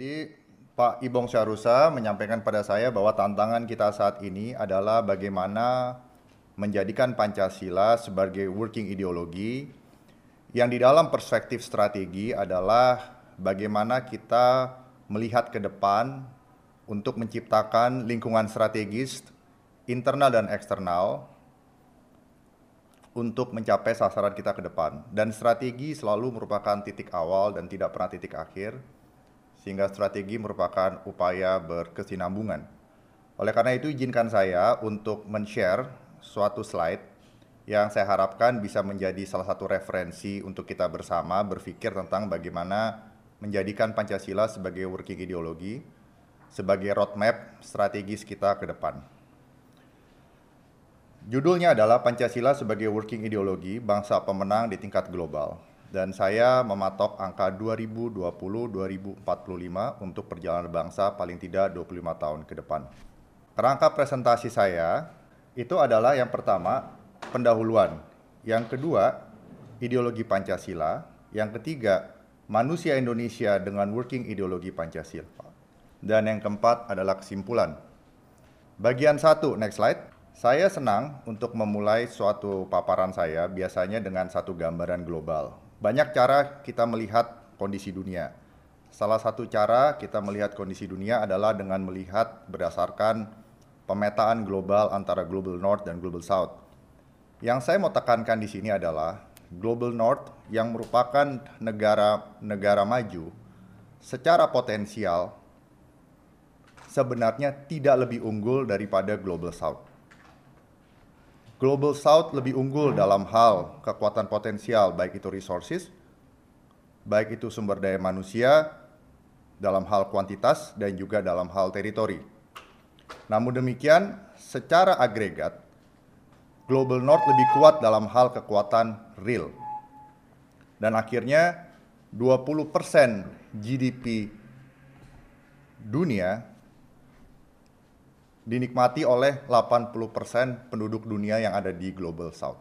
Jadi Pak Ibong Syarusa menyampaikan pada saya bahwa tantangan kita saat ini adalah bagaimana menjadikan Pancasila sebagai working ideologi yang di dalam perspektif strategi adalah bagaimana kita melihat ke depan untuk menciptakan lingkungan strategis internal dan eksternal untuk mencapai sasaran kita ke depan. Dan strategi selalu merupakan titik awal dan tidak pernah titik akhir, sehingga strategi merupakan upaya berkesinambungan. Oleh karena itu, izinkan saya untuk men-share suatu slide yang saya harapkan bisa menjadi salah satu referensi untuk kita bersama berpikir tentang bagaimana menjadikan Pancasila sebagai working ideologi, sebagai roadmap strategis kita ke depan. Judulnya adalah Pancasila sebagai working ideologi bangsa pemenang di tingkat global. Dan saya mematok angka 2020-2045 untuk perjalanan bangsa paling tidak 25 tahun ke depan. Kerangka presentasi saya itu adalah yang pertama pendahuluan, yang kedua ideologi Pancasila, yang ketiga manusia Indonesia dengan working ideologi Pancasila. Dan yang keempat adalah kesimpulan. Bagian satu, next slide. Saya senang untuk memulai suatu paparan saya biasanya dengan satu gambaran global. Banyak cara kita melihat kondisi dunia. Salah satu cara kita melihat kondisi dunia adalah dengan melihat berdasarkan pemetaan global antara Global North dan Global South. Yang saya mau tekankan di sini adalah Global North yang merupakan negara-negara maju secara potensial sebenarnya tidak lebih unggul daripada Global South. Global South lebih unggul dalam hal kekuatan potensial baik itu resources, baik itu sumber daya manusia, dalam hal kuantitas dan juga dalam hal teritori. Namun demikian, secara agregat, Global North lebih kuat dalam hal kekuatan real. Dan akhirnya 20% GDP dunia dinikmati oleh 80% penduduk dunia yang ada di Global South.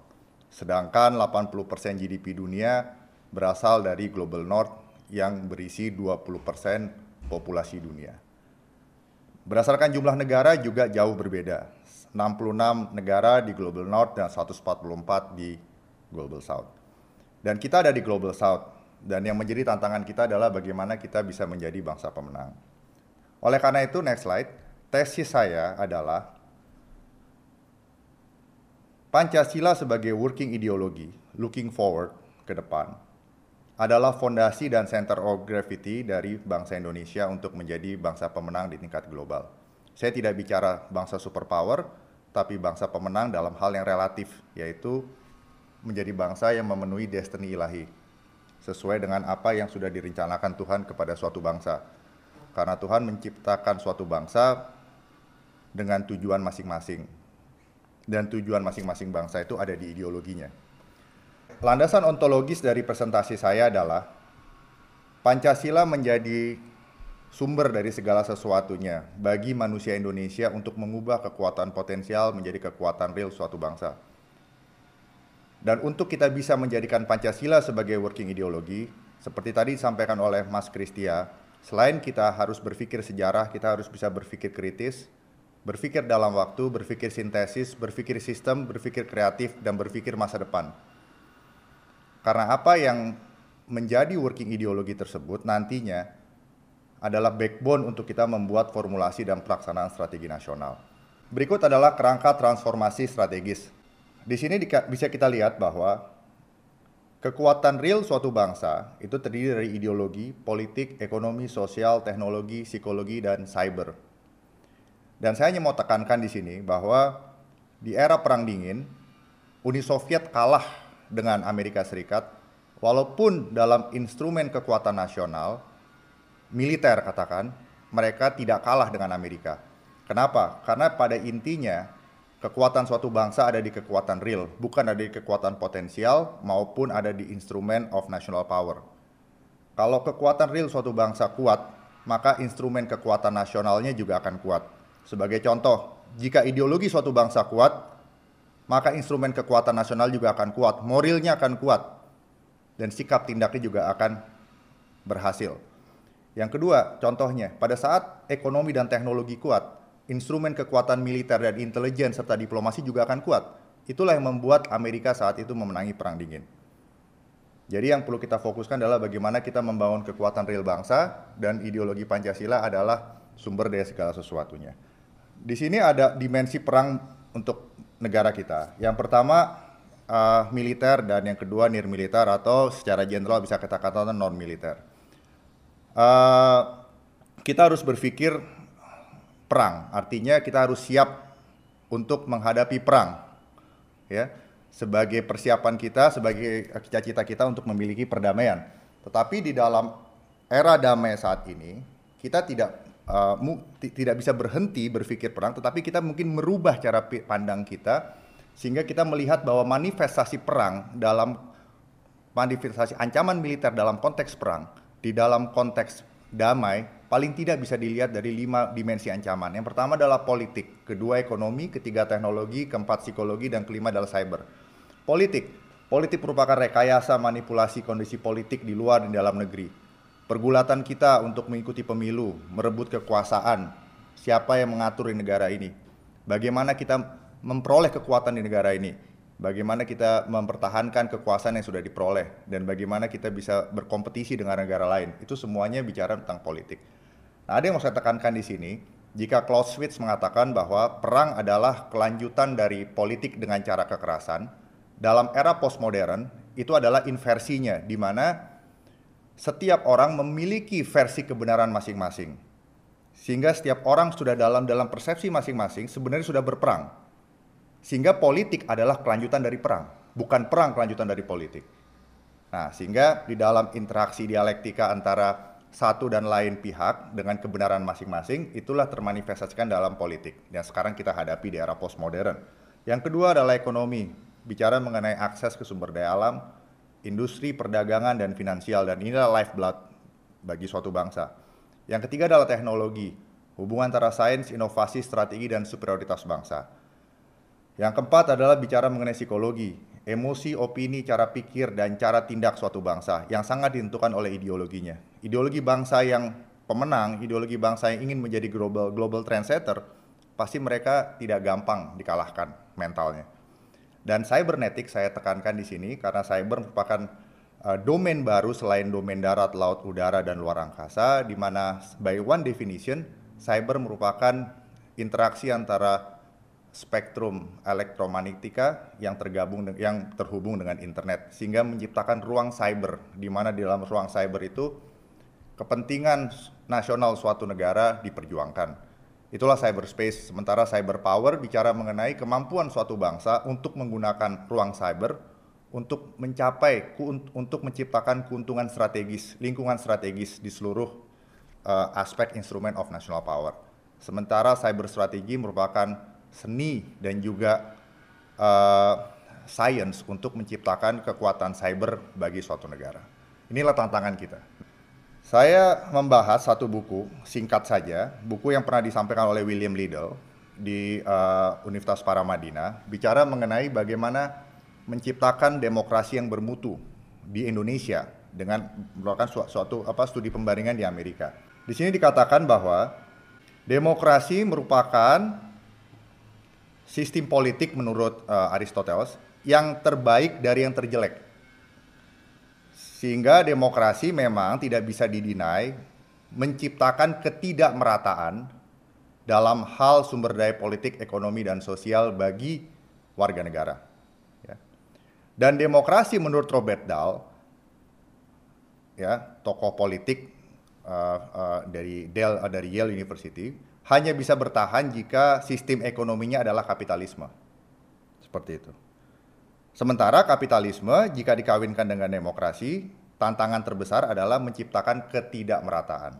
Sedangkan 80% GDP dunia berasal dari Global North yang berisi 20% populasi dunia. Berdasarkan jumlah negara juga jauh berbeda. 66 negara di Global North dan 144 di Global South. Dan kita ada di Global South dan yang menjadi tantangan kita adalah bagaimana kita bisa menjadi bangsa pemenang. Oleh karena itu next slide tesis saya adalah Pancasila sebagai working ideologi, looking forward ke depan, adalah fondasi dan center of gravity dari bangsa Indonesia untuk menjadi bangsa pemenang di tingkat global. Saya tidak bicara bangsa superpower, tapi bangsa pemenang dalam hal yang relatif, yaitu menjadi bangsa yang memenuhi destiny ilahi, sesuai dengan apa yang sudah direncanakan Tuhan kepada suatu bangsa. Karena Tuhan menciptakan suatu bangsa dengan tujuan masing-masing. Dan tujuan masing-masing bangsa itu ada di ideologinya. Landasan ontologis dari presentasi saya adalah Pancasila menjadi sumber dari segala sesuatunya bagi manusia Indonesia untuk mengubah kekuatan potensial menjadi kekuatan real suatu bangsa. Dan untuk kita bisa menjadikan Pancasila sebagai working ideologi, seperti tadi disampaikan oleh Mas Kristia, selain kita harus berpikir sejarah, kita harus bisa berpikir kritis, berpikir dalam waktu, berpikir sintesis, berpikir sistem, berpikir kreatif, dan berpikir masa depan. Karena apa yang menjadi working ideologi tersebut nantinya adalah backbone untuk kita membuat formulasi dan pelaksanaan strategi nasional. Berikut adalah kerangka transformasi strategis. Di sini bisa kita lihat bahwa kekuatan real suatu bangsa itu terdiri dari ideologi, politik, ekonomi, sosial, teknologi, psikologi, dan cyber dan saya hanya mau tekankan di sini bahwa di era Perang Dingin, Uni Soviet kalah dengan Amerika Serikat, walaupun dalam instrumen kekuatan nasional, militer katakan, mereka tidak kalah dengan Amerika. Kenapa? Karena pada intinya kekuatan suatu bangsa ada di kekuatan real, bukan ada di kekuatan potensial maupun ada di instrumen of national power. Kalau kekuatan real suatu bangsa kuat, maka instrumen kekuatan nasionalnya juga akan kuat. Sebagai contoh, jika ideologi suatu bangsa kuat, maka instrumen kekuatan nasional juga akan kuat, moralnya akan kuat, dan sikap tindaknya juga akan berhasil. Yang kedua, contohnya, pada saat ekonomi dan teknologi kuat, instrumen kekuatan militer dan intelijen serta diplomasi juga akan kuat. Itulah yang membuat Amerika saat itu memenangi Perang Dingin. Jadi yang perlu kita fokuskan adalah bagaimana kita membangun kekuatan real bangsa dan ideologi Pancasila adalah sumber dari segala sesuatunya. Di sini ada dimensi perang untuk negara kita. Yang pertama uh, militer dan yang kedua nir militer atau secara general bisa kita katakan non militer. Uh, kita harus berpikir perang, artinya kita harus siap untuk menghadapi perang, ya, sebagai persiapan kita, sebagai cita-cita kita untuk memiliki perdamaian. Tetapi di dalam era damai saat ini, kita tidak uh, tidak bisa berhenti berpikir perang, tetapi kita mungkin merubah cara pandang kita sehingga kita melihat bahwa manifestasi perang dalam manifestasi ancaman militer dalam konteks perang di dalam konteks damai paling tidak bisa dilihat dari lima dimensi ancaman. Yang pertama adalah politik, kedua ekonomi, ketiga teknologi, keempat psikologi, dan kelima adalah cyber. Politik, politik merupakan rekayasa manipulasi kondisi politik di luar dan dalam negeri. Pergulatan kita untuk mengikuti pemilu, merebut kekuasaan, siapa yang mengatur di negara ini, bagaimana kita memperoleh kekuatan di negara ini, bagaimana kita mempertahankan kekuasaan yang sudah diperoleh dan bagaimana kita bisa berkompetisi dengan negara lain. Itu semuanya bicara tentang politik. Nah, ada yang mau saya tekankan di sini, jika Clausewitz mengatakan bahwa perang adalah kelanjutan dari politik dengan cara kekerasan, dalam era postmodern itu adalah inversinya di mana setiap orang memiliki versi kebenaran masing-masing. Sehingga setiap orang sudah dalam dalam persepsi masing-masing sebenarnya sudah berperang sehingga politik adalah kelanjutan dari perang, bukan perang kelanjutan dari politik. Nah, sehingga di dalam interaksi dialektika antara satu dan lain pihak dengan kebenaran masing-masing itulah termanifestasikan dalam politik yang sekarang kita hadapi di era postmodern. Yang kedua adalah ekonomi, bicara mengenai akses ke sumber daya alam, industri, perdagangan dan finansial dan inilah lifeblood bagi suatu bangsa. Yang ketiga adalah teknologi, hubungan antara sains, inovasi, strategi dan superioritas bangsa. Yang keempat adalah bicara mengenai psikologi, emosi, opini, cara pikir, dan cara tindak suatu bangsa yang sangat ditentukan oleh ideologinya. Ideologi bangsa yang pemenang, ideologi bangsa yang ingin menjadi global global trendsetter, pasti mereka tidak gampang dikalahkan mentalnya. Dan cybernetik saya tekankan di sini karena cyber merupakan uh, domain baru selain domain darat, laut, udara, dan luar angkasa, di mana by one definition, cyber merupakan interaksi antara spektrum elektromagnetika yang tergabung yang terhubung dengan internet sehingga menciptakan ruang cyber di mana di dalam ruang cyber itu kepentingan nasional suatu negara diperjuangkan. Itulah cyberspace. Sementara cyber power bicara mengenai kemampuan suatu bangsa untuk menggunakan ruang cyber untuk mencapai untuk menciptakan keuntungan strategis, lingkungan strategis di seluruh uh, aspek instrumen of national power. Sementara cyber strategi merupakan seni dan juga uh, science untuk menciptakan kekuatan cyber bagi suatu negara. Inilah tantangan kita. Saya membahas satu buku singkat saja, buku yang pernah disampaikan oleh William Liddell di uh, Universitas Paramadina, bicara mengenai bagaimana menciptakan demokrasi yang bermutu di Indonesia dengan melakukan suatu, suatu apa studi pembandingan di Amerika. Di sini dikatakan bahwa demokrasi merupakan sistem politik menurut uh, Aristoteles yang terbaik dari yang terjelek. Sehingga demokrasi memang tidak bisa didinai menciptakan ketidakmerataan dalam hal sumber daya politik, ekonomi, dan sosial bagi warga negara. Ya. Dan demokrasi menurut Robert Dahl, ya, tokoh politik uh, uh, dari Dell uh, dari Yale University, hanya bisa bertahan jika sistem ekonominya adalah kapitalisme. Seperti itu. Sementara kapitalisme jika dikawinkan dengan demokrasi, tantangan terbesar adalah menciptakan ketidakmerataan.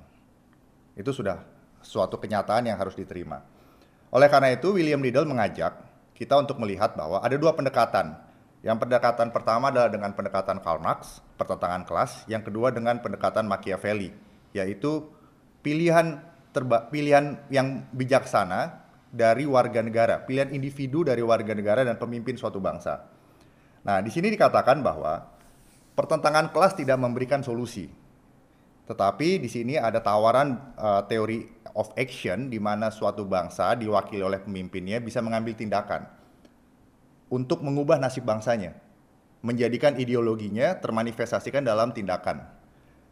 Itu sudah suatu kenyataan yang harus diterima. Oleh karena itu, William Liddell mengajak kita untuk melihat bahwa ada dua pendekatan. Yang pendekatan pertama adalah dengan pendekatan Karl Marx, pertentangan kelas. Yang kedua dengan pendekatan Machiavelli, yaitu pilihan terba pilihan yang bijaksana dari warga negara, pilihan individu dari warga negara dan pemimpin suatu bangsa. Nah, di sini dikatakan bahwa pertentangan kelas tidak memberikan solusi, Tetapi di sini ada tawaran uh, teori of action di mana suatu bangsa diwakili oleh pemimpinnya bisa mengambil tindakan untuk mengubah nasib bangsanya, menjadikan ideologinya termanifestasikan dalam tindakan.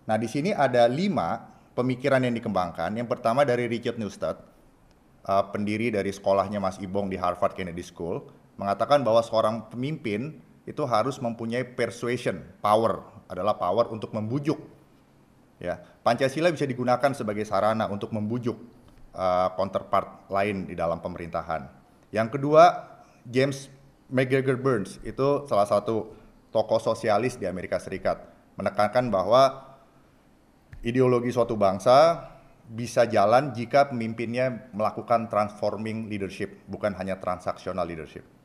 Nah, di sini ada lima pemikiran yang dikembangkan. Yang pertama dari Richard Neustadt, uh, pendiri dari sekolahnya Mas Ibong di Harvard Kennedy School, mengatakan bahwa seorang pemimpin itu harus mempunyai persuasion, power adalah power untuk membujuk. Ya, Pancasila bisa digunakan sebagai sarana untuk membujuk uh, counterpart lain di dalam pemerintahan. Yang kedua, James McGregor Burns itu salah satu tokoh sosialis di Amerika Serikat menekankan bahwa ideologi suatu bangsa bisa jalan jika pemimpinnya melakukan transforming leadership, bukan hanya transaksional leadership.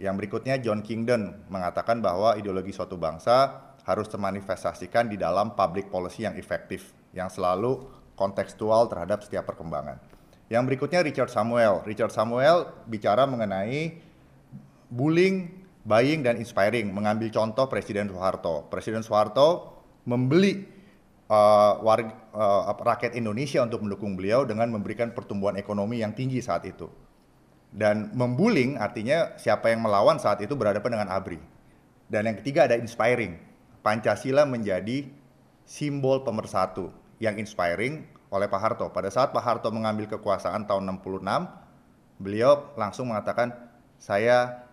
Yang berikutnya John Kingdon mengatakan bahwa ideologi suatu bangsa harus termanifestasikan di dalam public policy yang efektif, yang selalu kontekstual terhadap setiap perkembangan. Yang berikutnya Richard Samuel. Richard Samuel bicara mengenai bullying, buying, dan inspiring. Mengambil contoh Presiden Soeharto. Presiden Soeharto membeli uh, warga, uh, rakyat Indonesia untuk mendukung beliau dengan memberikan pertumbuhan ekonomi yang tinggi saat itu. Dan membuling artinya siapa yang melawan saat itu berhadapan dengan ABRI. Dan yang ketiga ada inspiring. Pancasila menjadi simbol pemersatu yang inspiring oleh Pak Harto. Pada saat Pak Harto mengambil kekuasaan tahun 66, beliau langsung mengatakan, saya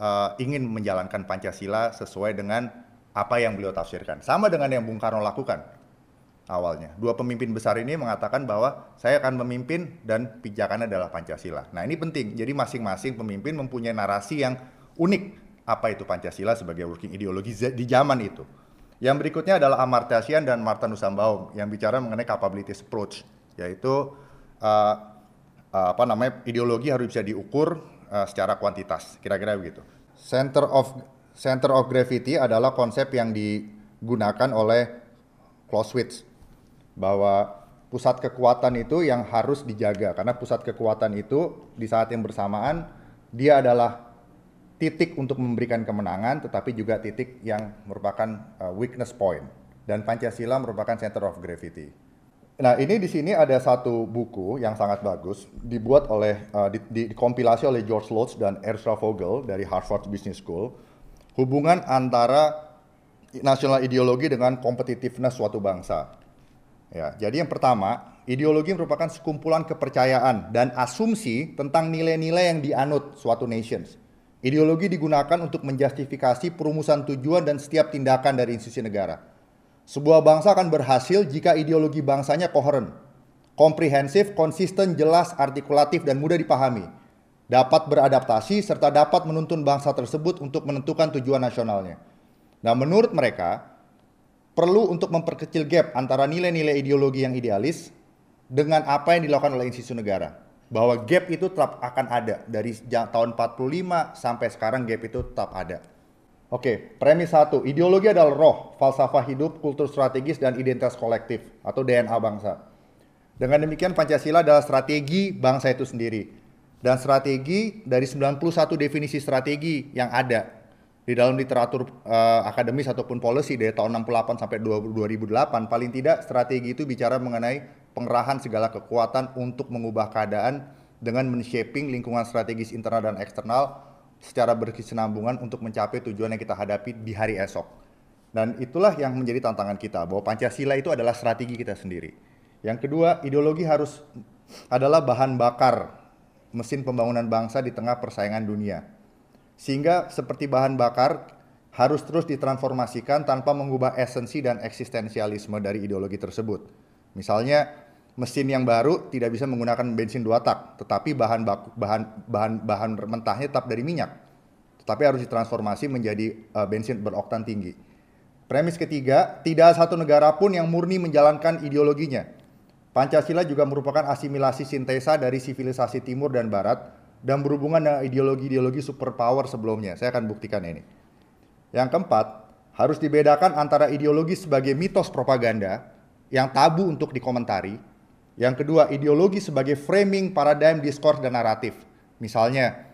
uh, ingin menjalankan Pancasila sesuai dengan apa yang beliau tafsirkan. Sama dengan yang Bung Karno lakukan awalnya. Dua pemimpin besar ini mengatakan bahwa saya akan memimpin dan pijakannya adalah Pancasila. Nah ini penting. Jadi masing-masing pemimpin mempunyai narasi yang unik. Apa itu Pancasila sebagai working ideologi di zaman itu. Yang berikutnya adalah Amartya Sen dan Martin Nussbaum yang bicara mengenai capabilities approach, yaitu uh, apa namanya ideologi harus bisa diukur uh, secara kuantitas, kira-kira begitu. Center of center of gravity adalah konsep yang digunakan oleh Clausewitz bahwa pusat kekuatan itu yang harus dijaga karena pusat kekuatan itu di saat yang bersamaan dia adalah titik untuk memberikan kemenangan tetapi juga titik yang merupakan uh, weakness point dan Pancasila merupakan center of gravity. Nah, ini di sini ada satu buku yang sangat bagus, dibuat oleh, uh, di, di, dikompilasi oleh George Lodge dan Ezra Vogel dari Harvard Business School, hubungan antara nasional ideologi dengan competitiveness suatu bangsa. Ya, jadi yang pertama, ideologi merupakan sekumpulan kepercayaan dan asumsi tentang nilai-nilai yang dianut suatu nations. Ideologi digunakan untuk menjustifikasi perumusan tujuan dan setiap tindakan dari institusi negara. Sebuah bangsa akan berhasil jika ideologi bangsanya koheren, komprehensif, konsisten, jelas, artikulatif, dan mudah dipahami. Dapat beradaptasi serta dapat menuntun bangsa tersebut untuk menentukan tujuan nasionalnya. Nah, menurut mereka, perlu untuk memperkecil gap antara nilai-nilai ideologi yang idealis dengan apa yang dilakukan oleh institusi negara. Bahwa gap itu tetap akan ada dari tahun 45 sampai sekarang gap itu tetap ada. Oke, premis satu, ideologi adalah roh, falsafah hidup, kultur strategis, dan identitas kolektif atau DNA bangsa. Dengan demikian Pancasila adalah strategi bangsa itu sendiri. Dan strategi dari 91 definisi strategi yang ada di dalam literatur uh, akademis ataupun policy dari tahun 68 sampai 2008 paling tidak strategi itu bicara mengenai pengerahan segala kekuatan untuk mengubah keadaan dengan men-shaping lingkungan strategis internal dan eksternal secara berkesinambungan untuk mencapai tujuan yang kita hadapi di hari esok. Dan itulah yang menjadi tantangan kita, bahwa Pancasila itu adalah strategi kita sendiri. Yang kedua, ideologi harus adalah bahan bakar mesin pembangunan bangsa di tengah persaingan dunia. Sehingga seperti bahan bakar harus terus ditransformasikan tanpa mengubah esensi dan eksistensialisme dari ideologi tersebut. Misalnya, mesin yang baru tidak bisa menggunakan bensin dua tak, tetapi bahan baku, bahan bahan bahan mentahnya tetap dari minyak, tetapi harus ditransformasi menjadi uh, bensin beroktan tinggi. Premis ketiga, tidak satu negara pun yang murni menjalankan ideologinya. Pancasila juga merupakan asimilasi sintesa dari sivilisasi timur dan barat dan berhubungan dengan ideologi-ideologi superpower sebelumnya. Saya akan buktikan ini. Yang keempat, harus dibedakan antara ideologi sebagai mitos propaganda yang tabu untuk dikomentari yang kedua, ideologi sebagai framing paradigm diskurs dan naratif. Misalnya,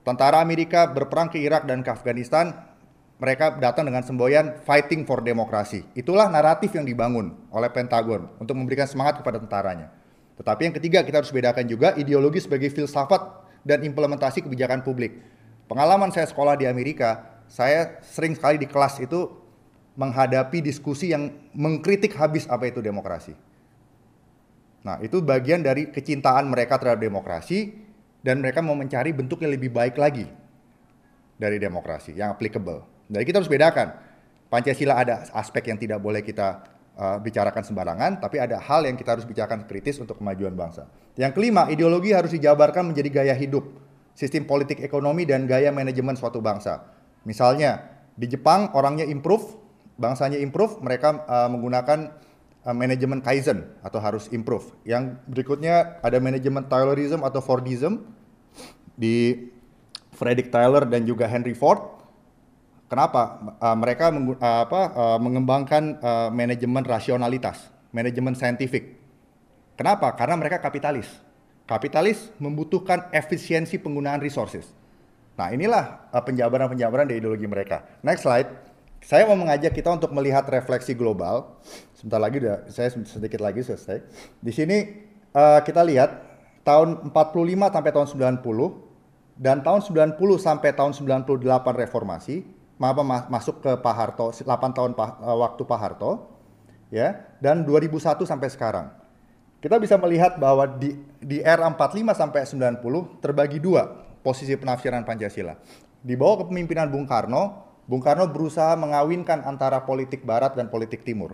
tentara Amerika berperang ke Irak dan ke Afghanistan mereka datang dengan semboyan fighting for demokrasi. Itulah naratif yang dibangun oleh Pentagon untuk memberikan semangat kepada tentaranya. Tetapi yang ketiga kita harus bedakan juga ideologi sebagai filsafat dan implementasi kebijakan publik. Pengalaman saya sekolah di Amerika, saya sering sekali di kelas itu menghadapi diskusi yang mengkritik habis apa itu demokrasi. Nah, itu bagian dari kecintaan mereka terhadap demokrasi dan mereka mau mencari bentuk yang lebih baik lagi dari demokrasi yang applicable. Jadi kita harus bedakan. Pancasila ada aspek yang tidak boleh kita uh, bicarakan sembarangan, tapi ada hal yang kita harus bicarakan kritis untuk kemajuan bangsa. Yang kelima, ideologi harus dijabarkan menjadi gaya hidup, sistem politik ekonomi dan gaya manajemen suatu bangsa. Misalnya, di Jepang orangnya improve, bangsanya improve, mereka uh, menggunakan uh, manajemen kaizen atau harus improve. Yang berikutnya ada manajemen Taylorism atau Fordism di Frederick Taylor dan juga Henry Ford Kenapa? Uh, mereka meng, uh, apa, uh, mengembangkan uh, manajemen rasionalitas, manajemen saintifik. Kenapa? Karena mereka kapitalis. Kapitalis membutuhkan efisiensi penggunaan resources. Nah inilah penjabaran-penjabaran dari ideologi mereka. Next slide. Saya mau mengajak kita untuk melihat refleksi global. Sebentar lagi udah, saya sedikit lagi selesai. Di sini uh, kita lihat tahun 45 sampai tahun 90 dan tahun 90 sampai tahun 98 reformasi apa masuk ke Pak Harto 8 tahun pa, uh, waktu Pak Harto ya dan 2001 sampai sekarang. Kita bisa melihat bahwa di di era 45 sampai 90 terbagi dua posisi penafsiran Pancasila. Di bawah kepemimpinan Bung Karno, Bung Karno berusaha mengawinkan antara politik barat dan politik timur.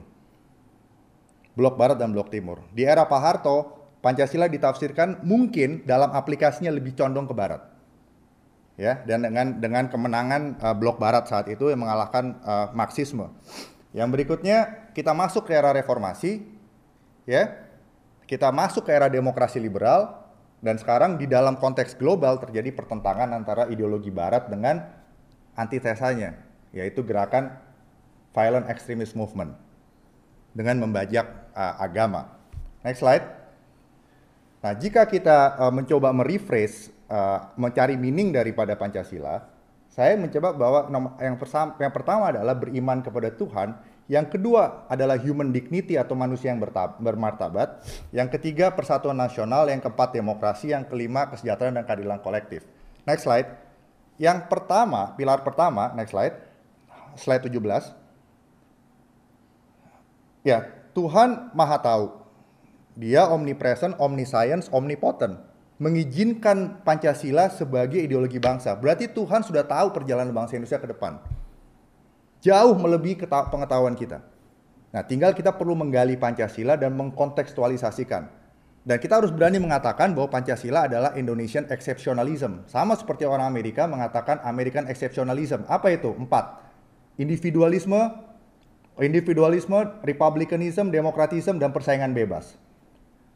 Blok barat dan blok timur. Di era Pak Harto, Pancasila ditafsirkan mungkin dalam aplikasinya lebih condong ke barat ya dan dengan dengan kemenangan uh, blok barat saat itu yang mengalahkan uh, marxisme. Yang berikutnya kita masuk ke era reformasi ya. Kita masuk ke era demokrasi liberal dan sekarang di dalam konteks global terjadi pertentangan antara ideologi barat dengan antitesanya yaitu gerakan violent extremist movement dengan membajak uh, agama. Next slide. Nah, jika kita uh, mencoba merephrase uh, mencari meaning daripada Pancasila, saya mencoba bahwa yang, pertama, yang pertama adalah beriman kepada Tuhan, yang kedua adalah human dignity atau manusia yang bermartabat, yang ketiga persatuan nasional, yang keempat demokrasi, yang kelima kesejahteraan dan keadilan kolektif. Next slide. Yang pertama, pilar pertama, next slide. Slide 17. Ya, Tuhan Maha Tahu. Dia omnipresent, omniscience, omnipotent mengizinkan Pancasila sebagai ideologi bangsa. Berarti Tuhan sudah tahu perjalanan bangsa Indonesia ke depan. Jauh melebihi pengetahuan kita. Nah, tinggal kita perlu menggali Pancasila dan mengkontekstualisasikan. Dan kita harus berani mengatakan bahwa Pancasila adalah Indonesian exceptionalism. Sama seperti orang Amerika mengatakan American exceptionalism. Apa itu? Empat. Individualisme, individualisme, republicanism, demokratisme, dan persaingan bebas.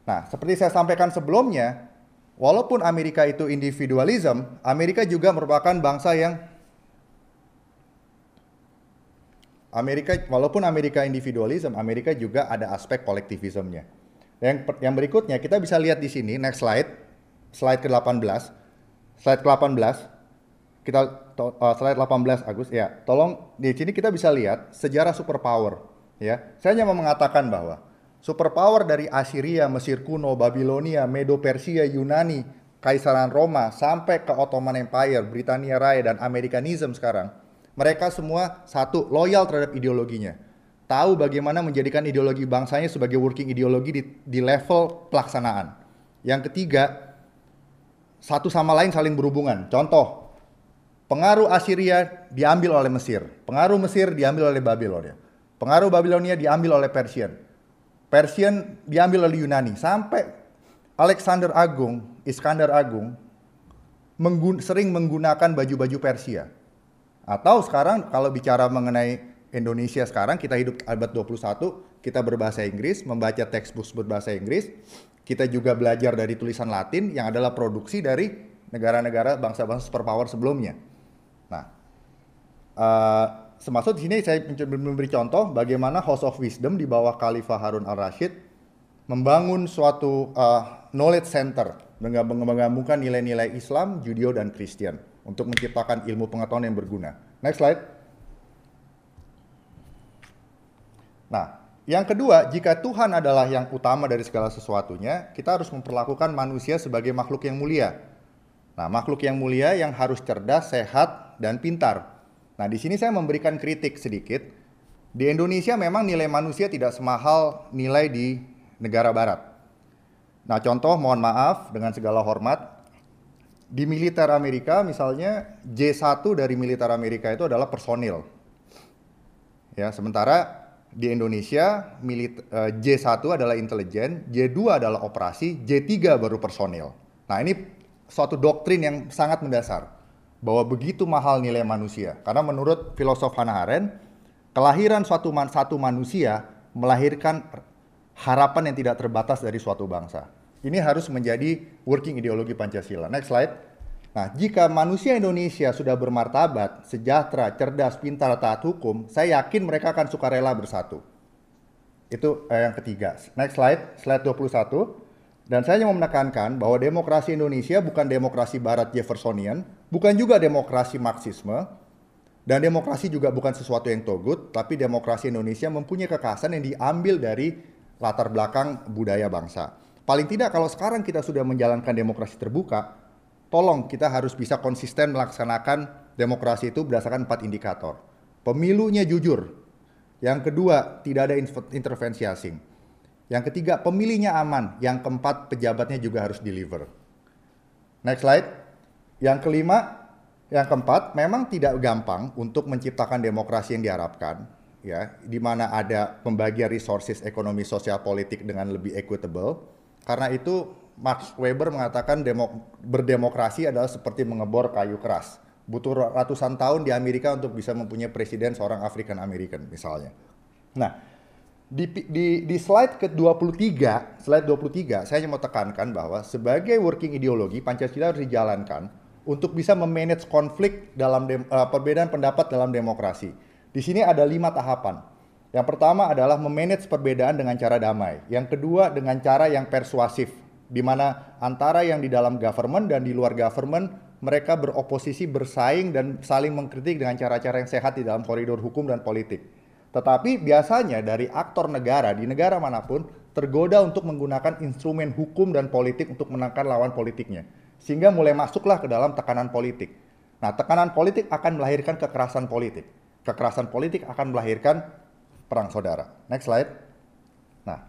Nah, seperti saya sampaikan sebelumnya, Walaupun Amerika itu individualism, Amerika juga merupakan bangsa yang Amerika walaupun Amerika individualism, Amerika juga ada aspek kolektivismenya. Yang yang berikutnya kita bisa lihat di sini next slide, slide ke-18. Slide ke-18 kita uh, slide 18 Agus ya. Tolong di sini kita bisa lihat sejarah superpower ya. Saya hanya mau mengatakan bahwa Superpower dari Assyria, Mesir kuno, Babilonia, Medo Persia, Yunani, Kaisaran Roma, sampai ke Ottoman Empire, Britania Raya, dan Amerikanisme sekarang. Mereka semua satu, loyal terhadap ideologinya. Tahu bagaimana menjadikan ideologi bangsanya sebagai working ideologi di, di level pelaksanaan. Yang ketiga, satu sama lain saling berhubungan. Contoh, pengaruh Assyria diambil oleh Mesir, pengaruh Mesir diambil oleh Babilonia, pengaruh Babilonia diambil oleh Persian, Persian diambil oleh Yunani sampai Alexander Agung, Iskandar Agung menggun sering menggunakan baju-baju Persia. Atau sekarang kalau bicara mengenai Indonesia sekarang kita hidup abad 21, kita berbahasa Inggris, membaca textbook berbahasa Inggris, kita juga belajar dari tulisan Latin yang adalah produksi dari negara-negara bangsa-bangsa superpower sebelumnya. Nah, uh, Semaksud di sini saya memberi contoh bagaimana House of Wisdom di bawah Khalifah Harun al-Rashid membangun suatu uh, knowledge center dengan menggabungkan nilai-nilai Islam, Judeo, dan Kristen untuk menciptakan ilmu pengetahuan yang berguna. Next slide. Nah, yang kedua, jika Tuhan adalah yang utama dari segala sesuatunya, kita harus memperlakukan manusia sebagai makhluk yang mulia. Nah, makhluk yang mulia yang harus cerdas, sehat, dan pintar. Nah, di sini saya memberikan kritik sedikit. Di Indonesia memang nilai manusia tidak semahal nilai di negara barat. Nah, contoh mohon maaf dengan segala hormat, di militer Amerika misalnya J1 dari militer Amerika itu adalah personil. Ya, sementara di Indonesia milit, eh, J1 adalah intelijen, J2 adalah operasi, J3 baru personil. Nah, ini suatu doktrin yang sangat mendasar bahwa begitu mahal nilai manusia. Karena menurut filosof Hannah Arendt, kelahiran suatu man, satu manusia melahirkan harapan yang tidak terbatas dari suatu bangsa. Ini harus menjadi working ideologi Pancasila. Next slide. Nah, jika manusia Indonesia sudah bermartabat, sejahtera, cerdas, pintar, taat hukum, saya yakin mereka akan sukarela bersatu. Itu eh, yang ketiga. Next slide, slide 21. Dan saya mau menekankan bahwa demokrasi Indonesia bukan demokrasi barat Jeffersonian, bukan juga demokrasi Marxisme, dan demokrasi juga bukan sesuatu yang togut, tapi demokrasi Indonesia mempunyai kekhasan yang diambil dari latar belakang budaya bangsa. Paling tidak kalau sekarang kita sudah menjalankan demokrasi terbuka, tolong kita harus bisa konsisten melaksanakan demokrasi itu berdasarkan empat indikator. Pemilunya jujur. Yang kedua, tidak ada intervensi asing. Yang ketiga, pemilihnya aman. Yang keempat, pejabatnya juga harus deliver. Next slide. Yang kelima, yang keempat, memang tidak gampang untuk menciptakan demokrasi yang diharapkan, ya, di mana ada pembagian resources ekonomi sosial politik dengan lebih equitable. Karena itu Max Weber mengatakan demo, berdemokrasi adalah seperti mengebor kayu keras. Butuh ratusan tahun di Amerika untuk bisa mempunyai presiden seorang African American misalnya. Nah, di, di, di slide ke-23, slide 23, saya mau tekankan bahwa sebagai working ideologi Pancasila harus dijalankan untuk bisa memanage konflik dalam uh, perbedaan pendapat dalam demokrasi. Di sini ada lima tahapan. Yang pertama adalah memanage perbedaan dengan cara damai. Yang kedua dengan cara yang persuasif di mana antara yang di dalam government dan di luar government mereka beroposisi, bersaing dan saling mengkritik dengan cara-cara yang sehat di dalam koridor hukum dan politik. Tetapi biasanya dari aktor negara di negara mana pun tergoda untuk menggunakan instrumen hukum dan politik untuk menangkan lawan politiknya. Sehingga mulai masuklah ke dalam tekanan politik. Nah, tekanan politik akan melahirkan kekerasan politik. Kekerasan politik akan melahirkan perang saudara. Next slide. Nah,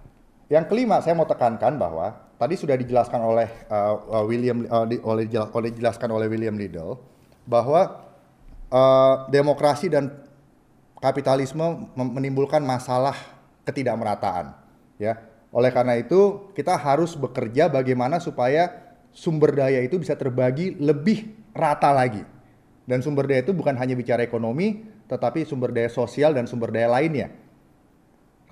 yang kelima saya mau tekankan bahwa tadi sudah dijelaskan oleh uh, William uh, di, oleh, oleh dijelaskan oleh William Liddell bahwa uh, demokrasi dan kapitalisme menimbulkan masalah ketidakmerataan ya oleh karena itu kita harus bekerja bagaimana supaya sumber daya itu bisa terbagi lebih rata lagi. Dan sumber daya itu bukan hanya bicara ekonomi tetapi sumber daya sosial dan sumber daya lainnya.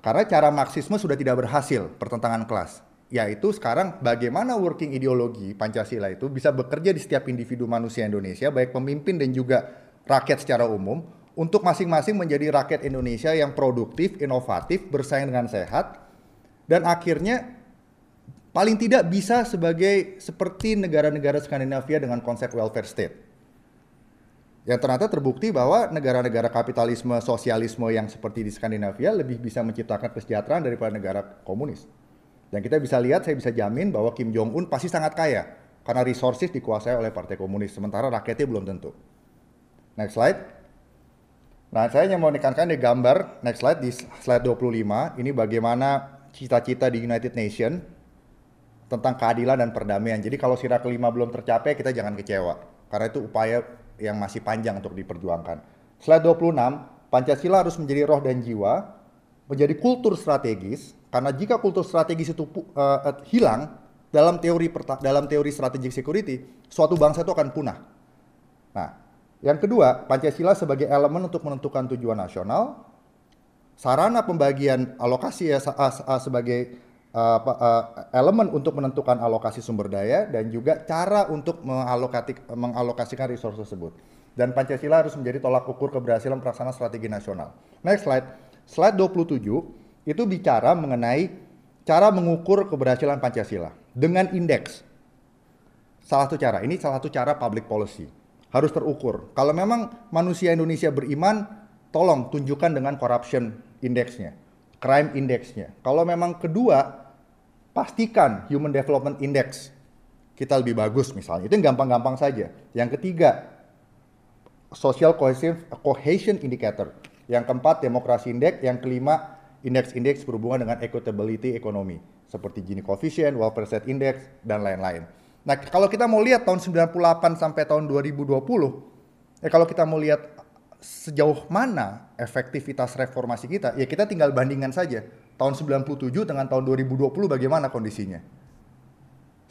Karena cara marxisme sudah tidak berhasil pertentangan kelas. Yaitu sekarang bagaimana working ideologi Pancasila itu bisa bekerja di setiap individu manusia Indonesia, baik pemimpin dan juga rakyat secara umum, untuk masing-masing menjadi rakyat Indonesia yang produktif, inovatif, bersaing dengan sehat, dan akhirnya paling tidak bisa sebagai seperti negara-negara Skandinavia dengan konsep welfare state. Yang ternyata terbukti bahwa negara-negara kapitalisme, sosialisme yang seperti di Skandinavia lebih bisa menciptakan kesejahteraan daripada negara komunis. Dan kita bisa lihat, saya bisa jamin bahwa Kim Jong Un pasti sangat kaya karena resources dikuasai oleh Partai Komunis, sementara rakyatnya belum tentu. Next slide. Nah, saya hanya mau menekankan di gambar, next slide, di slide 25, ini bagaimana cita-cita di United Nation tentang keadilan dan perdamaian. Jadi kalau sila kelima belum tercapai, kita jangan kecewa. Karena itu upaya yang masih panjang untuk diperjuangkan. Slide 26, Pancasila harus menjadi roh dan jiwa, menjadi kultur strategis, karena jika kultur strategis itu uh, hilang dalam teori dalam teori strategic security, suatu bangsa itu akan punah. Nah, yang kedua, Pancasila sebagai elemen untuk menentukan tujuan nasional, sarana pembagian alokasi ya, uh, sebagai uh, uh, elemen untuk menentukan alokasi sumber daya dan juga cara untuk mengalokasikan resource tersebut. Dan Pancasila harus menjadi tolak ukur keberhasilan pelaksanaan strategi nasional. Next slide. Slide 27 itu bicara mengenai cara mengukur keberhasilan Pancasila dengan indeks. Salah satu cara, ini salah satu cara public policy. Harus terukur. Kalau memang manusia Indonesia beriman, tolong tunjukkan dengan corruption indeksnya. crime indexnya. Kalau memang kedua, pastikan human development index kita lebih bagus misalnya. Itu gampang-gampang saja. Yang ketiga, social cohesion, cohesion indicator. Yang keempat, demokrasi index. Yang kelima, indeks-indeks berhubungan dengan equitability ekonomi. Seperti Gini coefficient, welfare state index, dan lain-lain. Nah, kalau kita mau lihat tahun 98 sampai tahun 2020, eh kalau kita mau lihat sejauh mana efektivitas reformasi kita, ya kita tinggal bandingkan saja. Tahun 97 dengan tahun 2020 bagaimana kondisinya?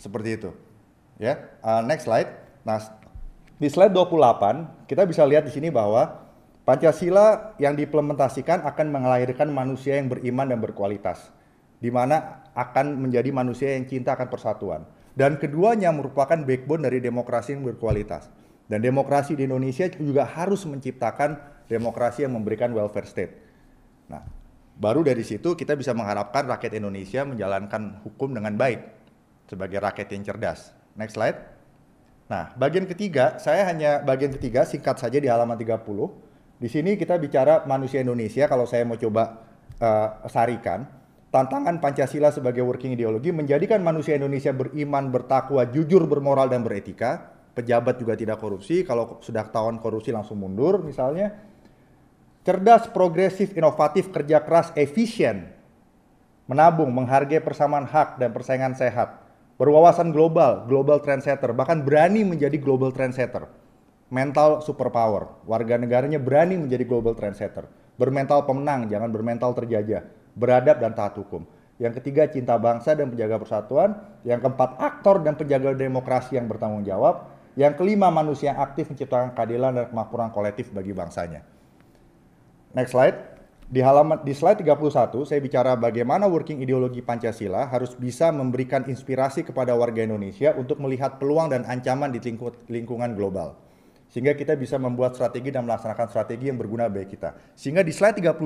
Seperti itu. Ya, uh, next slide. Nah, di slide 28 kita bisa lihat di sini bahwa Pancasila yang diimplementasikan akan melahirkan manusia yang beriman dan berkualitas, di mana akan menjadi manusia yang cinta akan persatuan. Dan keduanya merupakan backbone dari demokrasi yang berkualitas. Dan demokrasi di Indonesia juga harus menciptakan demokrasi yang memberikan welfare state. Nah, baru dari situ kita bisa mengharapkan rakyat Indonesia menjalankan hukum dengan baik sebagai rakyat yang cerdas. Next slide. Nah, bagian ketiga, saya hanya bagian ketiga singkat saja di halaman 30. Di sini kita bicara manusia Indonesia kalau saya mau coba uh, sarikan tantangan Pancasila sebagai working ideologi menjadikan manusia Indonesia beriman, bertakwa, jujur, bermoral, dan beretika. Pejabat juga tidak korupsi, kalau sudah ketahuan korupsi langsung mundur misalnya. Cerdas, progresif, inovatif, kerja keras, efisien, menabung, menghargai persamaan hak dan persaingan sehat, berwawasan global, global trendsetter, bahkan berani menjadi global trendsetter. Mental superpower, warga negaranya berani menjadi global trendsetter. Bermental pemenang, jangan bermental terjajah beradab dan taat hukum. Yang ketiga cinta bangsa dan penjaga persatuan. Yang keempat aktor dan penjaga demokrasi yang bertanggung jawab. Yang kelima manusia yang aktif menciptakan keadilan dan kemakmuran kolektif bagi bangsanya. Next slide. Di halaman di slide 31 saya bicara bagaimana working ideologi Pancasila harus bisa memberikan inspirasi kepada warga Indonesia untuk melihat peluang dan ancaman di lingkungan global. Sehingga kita bisa membuat strategi dan melaksanakan strategi yang berguna bagi kita. Sehingga di slide 32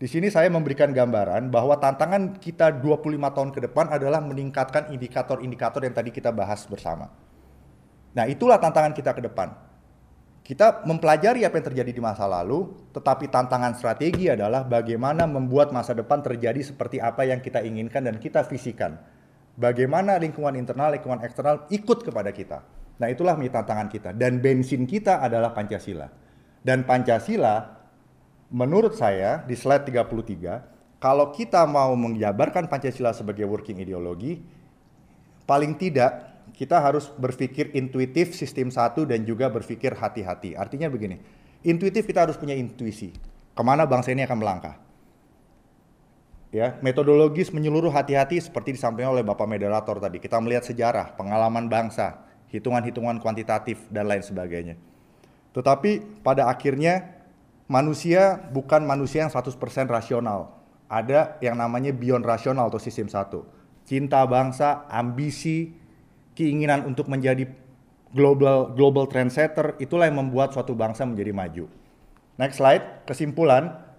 di sini saya memberikan gambaran bahwa tantangan kita 25 tahun ke depan adalah meningkatkan indikator-indikator yang tadi kita bahas bersama. Nah, itulah tantangan kita ke depan. Kita mempelajari apa yang terjadi di masa lalu, tetapi tantangan strategi adalah bagaimana membuat masa depan terjadi seperti apa yang kita inginkan dan kita visikan. Bagaimana lingkungan internal, lingkungan eksternal ikut kepada kita. Nah, itulah tantangan kita. Dan bensin kita adalah Pancasila. Dan Pancasila menurut saya di slide 33, kalau kita mau menjabarkan Pancasila sebagai working ideologi, paling tidak kita harus berpikir intuitif sistem satu dan juga berpikir hati-hati. Artinya begini, intuitif kita harus punya intuisi. Ke mana bangsa ini akan melangkah. Ya, metodologis menyeluruh hati-hati seperti disampaikan oleh Bapak Moderator tadi. Kita melihat sejarah, pengalaman bangsa, hitungan-hitungan kuantitatif dan lain sebagainya. Tetapi pada akhirnya manusia bukan manusia yang 100% rasional. Ada yang namanya beyond rasional atau sistem satu. Cinta bangsa, ambisi, keinginan untuk menjadi global global trendsetter itulah yang membuat suatu bangsa menjadi maju. Next slide, kesimpulan.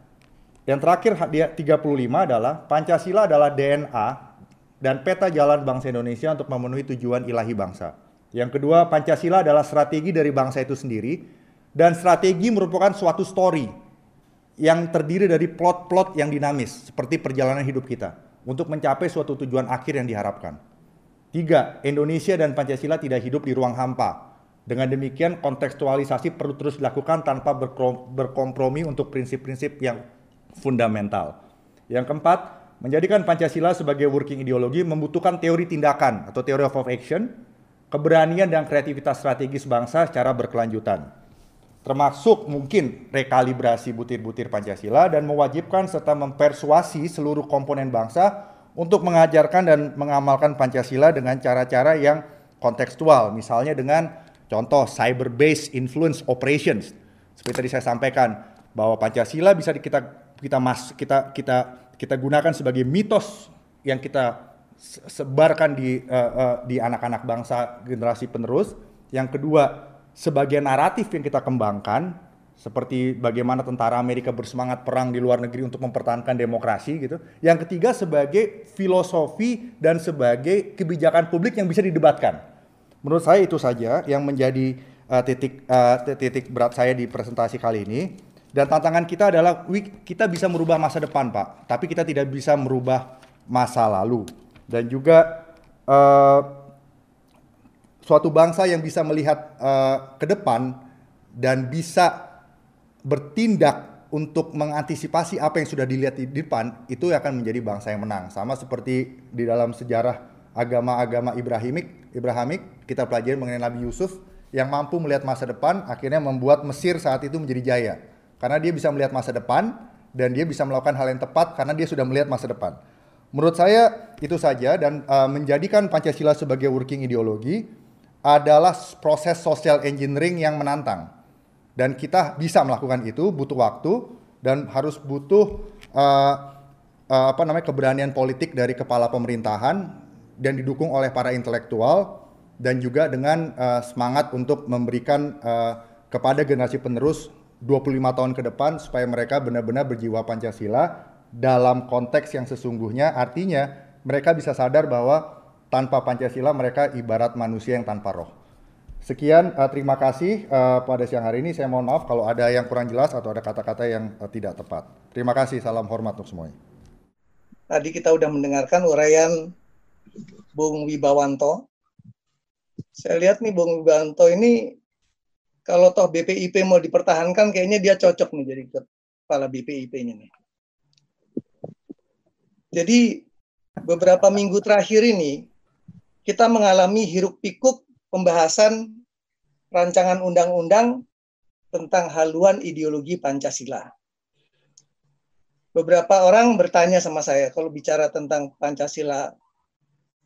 Yang terakhir dia 35 adalah Pancasila adalah DNA dan peta jalan bangsa Indonesia untuk memenuhi tujuan ilahi bangsa. Yang kedua, Pancasila adalah strategi dari bangsa itu sendiri dan strategi merupakan suatu story yang terdiri dari plot-plot yang dinamis seperti perjalanan hidup kita untuk mencapai suatu tujuan akhir yang diharapkan. Tiga, Indonesia dan Pancasila tidak hidup di ruang hampa. Dengan demikian kontekstualisasi perlu terus dilakukan tanpa berkompromi untuk prinsip-prinsip yang fundamental. Yang keempat, menjadikan Pancasila sebagai working ideologi membutuhkan teori tindakan atau teori of action, keberanian dan kreativitas strategis bangsa secara berkelanjutan termasuk mungkin rekalibrasi butir-butir Pancasila dan mewajibkan serta mempersuasi seluruh komponen bangsa untuk mengajarkan dan mengamalkan Pancasila dengan cara-cara yang kontekstual, misalnya dengan contoh cyber-based influence operations. Seperti tadi saya sampaikan bahwa Pancasila bisa kita kita mas kita kita kita gunakan sebagai mitos yang kita sebarkan di uh, uh, di anak-anak bangsa generasi penerus. Yang kedua, sebagai naratif yang kita kembangkan seperti bagaimana tentara Amerika bersemangat perang di luar negeri untuk mempertahankan demokrasi gitu. Yang ketiga sebagai filosofi dan sebagai kebijakan publik yang bisa didebatkan. Menurut saya itu saja yang menjadi uh, titik uh, titik berat saya di presentasi kali ini. Dan tantangan kita adalah kita bisa merubah masa depan, Pak, tapi kita tidak bisa merubah masa lalu. Dan juga uh, suatu bangsa yang bisa melihat uh, ke depan dan bisa bertindak untuk mengantisipasi apa yang sudah dilihat di depan itu akan menjadi bangsa yang menang. Sama seperti di dalam sejarah agama-agama Ibrahimik, Ibrahimik kita pelajari mengenai Nabi Yusuf yang mampu melihat masa depan akhirnya membuat Mesir saat itu menjadi jaya. Karena dia bisa melihat masa depan dan dia bisa melakukan hal yang tepat karena dia sudah melihat masa depan. Menurut saya itu saja dan uh, menjadikan Pancasila sebagai working ideologi adalah proses social engineering yang menantang. Dan kita bisa melakukan itu butuh waktu dan harus butuh uh, uh, apa namanya keberanian politik dari kepala pemerintahan dan didukung oleh para intelektual dan juga dengan uh, semangat untuk memberikan uh, kepada generasi penerus 25 tahun ke depan supaya mereka benar-benar berjiwa Pancasila dalam konteks yang sesungguhnya artinya mereka bisa sadar bahwa tanpa Pancasila mereka ibarat manusia yang tanpa roh. Sekian uh, terima kasih uh, pada siang hari ini saya mohon maaf kalau ada yang kurang jelas atau ada kata-kata yang uh, tidak tepat. Terima kasih salam hormat untuk semuanya. Tadi kita sudah mendengarkan uraian Bung Wibawanto. Saya lihat nih Bung Wibawanto ini kalau toh BPIP mau dipertahankan kayaknya dia cocok nih jadi kepala BPIP-nya nih. Jadi beberapa minggu terakhir ini kita mengalami hiruk pikuk pembahasan rancangan undang-undang tentang haluan ideologi Pancasila. Beberapa orang bertanya sama saya kalau bicara tentang Pancasila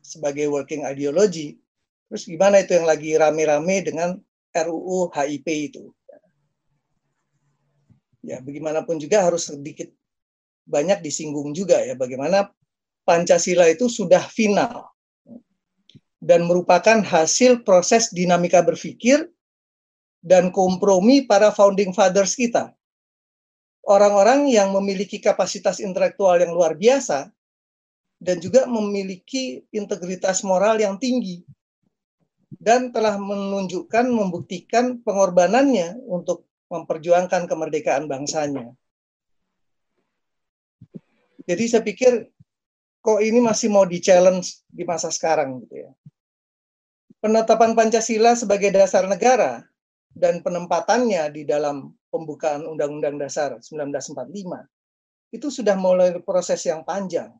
sebagai working ideology, terus gimana itu yang lagi rame-rame dengan RUU HIP itu. Ya, bagaimanapun juga harus sedikit banyak disinggung juga ya bagaimana Pancasila itu sudah final dan merupakan hasil proses dinamika berpikir dan kompromi para founding fathers kita. Orang-orang yang memiliki kapasitas intelektual yang luar biasa dan juga memiliki integritas moral yang tinggi dan telah menunjukkan membuktikan pengorbanannya untuk memperjuangkan kemerdekaan bangsanya. Jadi saya pikir kok ini masih mau di challenge di masa sekarang gitu ya. Penetapan Pancasila sebagai dasar negara dan penempatannya di dalam pembukaan Undang-Undang Dasar 1945 itu sudah mulai proses yang panjang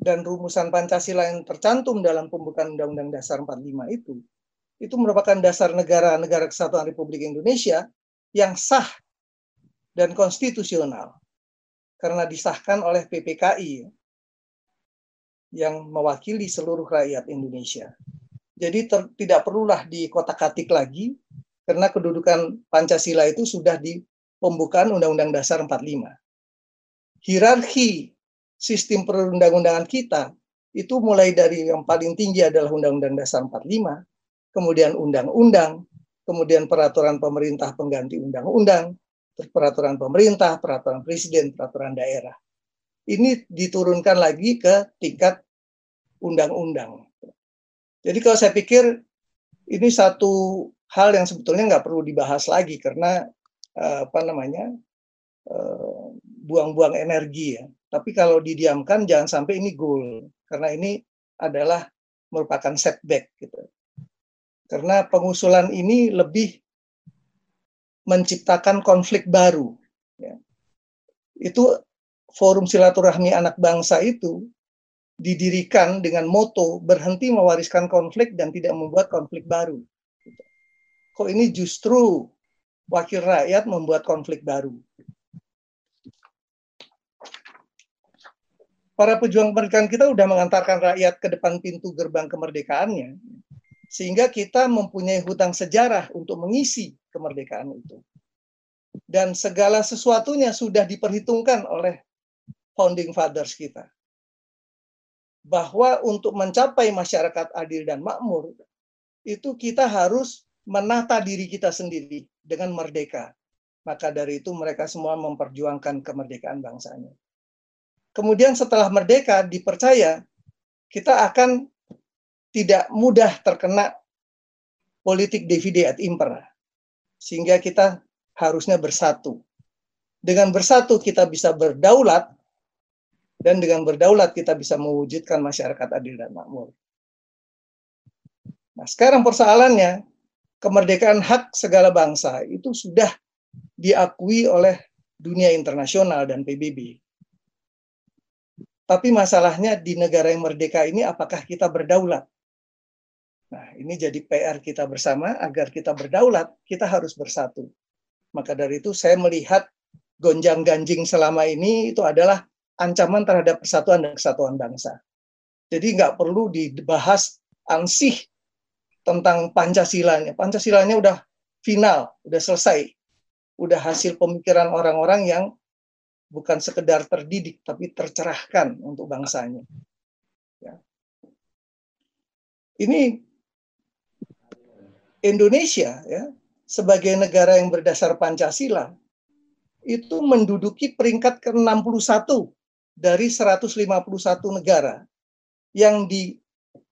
dan rumusan Pancasila yang tercantum dalam pembukaan Undang-Undang Dasar 45 itu, itu merupakan dasar negara negara kesatuan Republik Indonesia yang sah dan konstitusional karena disahkan oleh PPKI yang mewakili seluruh rakyat Indonesia. Jadi ter, tidak perlulah di kotak-katik lagi karena kedudukan Pancasila itu sudah di pembukaan Undang-Undang Dasar 45. Hierarki sistem perundang-undangan kita itu mulai dari yang paling tinggi adalah Undang-Undang Dasar 45, kemudian undang-undang, kemudian peraturan pemerintah pengganti undang-undang, peraturan pemerintah, peraturan presiden, peraturan daerah. Ini diturunkan lagi ke tingkat undang-undang. Jadi kalau saya pikir ini satu hal yang sebetulnya nggak perlu dibahas lagi karena eh, apa namanya eh, buang-buang energi ya. Tapi kalau didiamkan jangan sampai ini goal karena ini adalah merupakan setback gitu. Karena pengusulan ini lebih menciptakan konflik baru. Ya. Itu forum silaturahmi anak bangsa itu didirikan dengan moto berhenti mewariskan konflik dan tidak membuat konflik baru. Kok ini justru wakil rakyat membuat konflik baru. para pejuang kemerdekaan kita sudah mengantarkan rakyat ke depan pintu gerbang kemerdekaannya, sehingga kita mempunyai hutang sejarah untuk mengisi kemerdekaan itu. Dan segala sesuatunya sudah diperhitungkan oleh founding fathers kita. Bahwa untuk mencapai masyarakat adil dan makmur, itu kita harus menata diri kita sendiri dengan merdeka. Maka dari itu mereka semua memperjuangkan kemerdekaan bangsanya. Kemudian setelah merdeka dipercaya kita akan tidak mudah terkena politik divide et impera. Sehingga kita harusnya bersatu. Dengan bersatu kita bisa berdaulat dan dengan berdaulat kita bisa mewujudkan masyarakat adil dan makmur. Nah, sekarang persoalannya kemerdekaan hak segala bangsa itu sudah diakui oleh dunia internasional dan PBB. Tapi masalahnya di negara yang merdeka ini apakah kita berdaulat? Nah, ini jadi PR kita bersama agar kita berdaulat, kita harus bersatu. Maka dari itu saya melihat gonjang-ganjing selama ini itu adalah ancaman terhadap persatuan dan kesatuan bangsa. Jadi nggak perlu dibahas ansih tentang Pancasilanya. Pancasilanya udah final, udah selesai. Udah hasil pemikiran orang-orang yang bukan sekedar terdidik, tapi tercerahkan untuk bangsanya. Ya. Ini Indonesia ya sebagai negara yang berdasar Pancasila itu menduduki peringkat ke-61 dari 151 negara yang di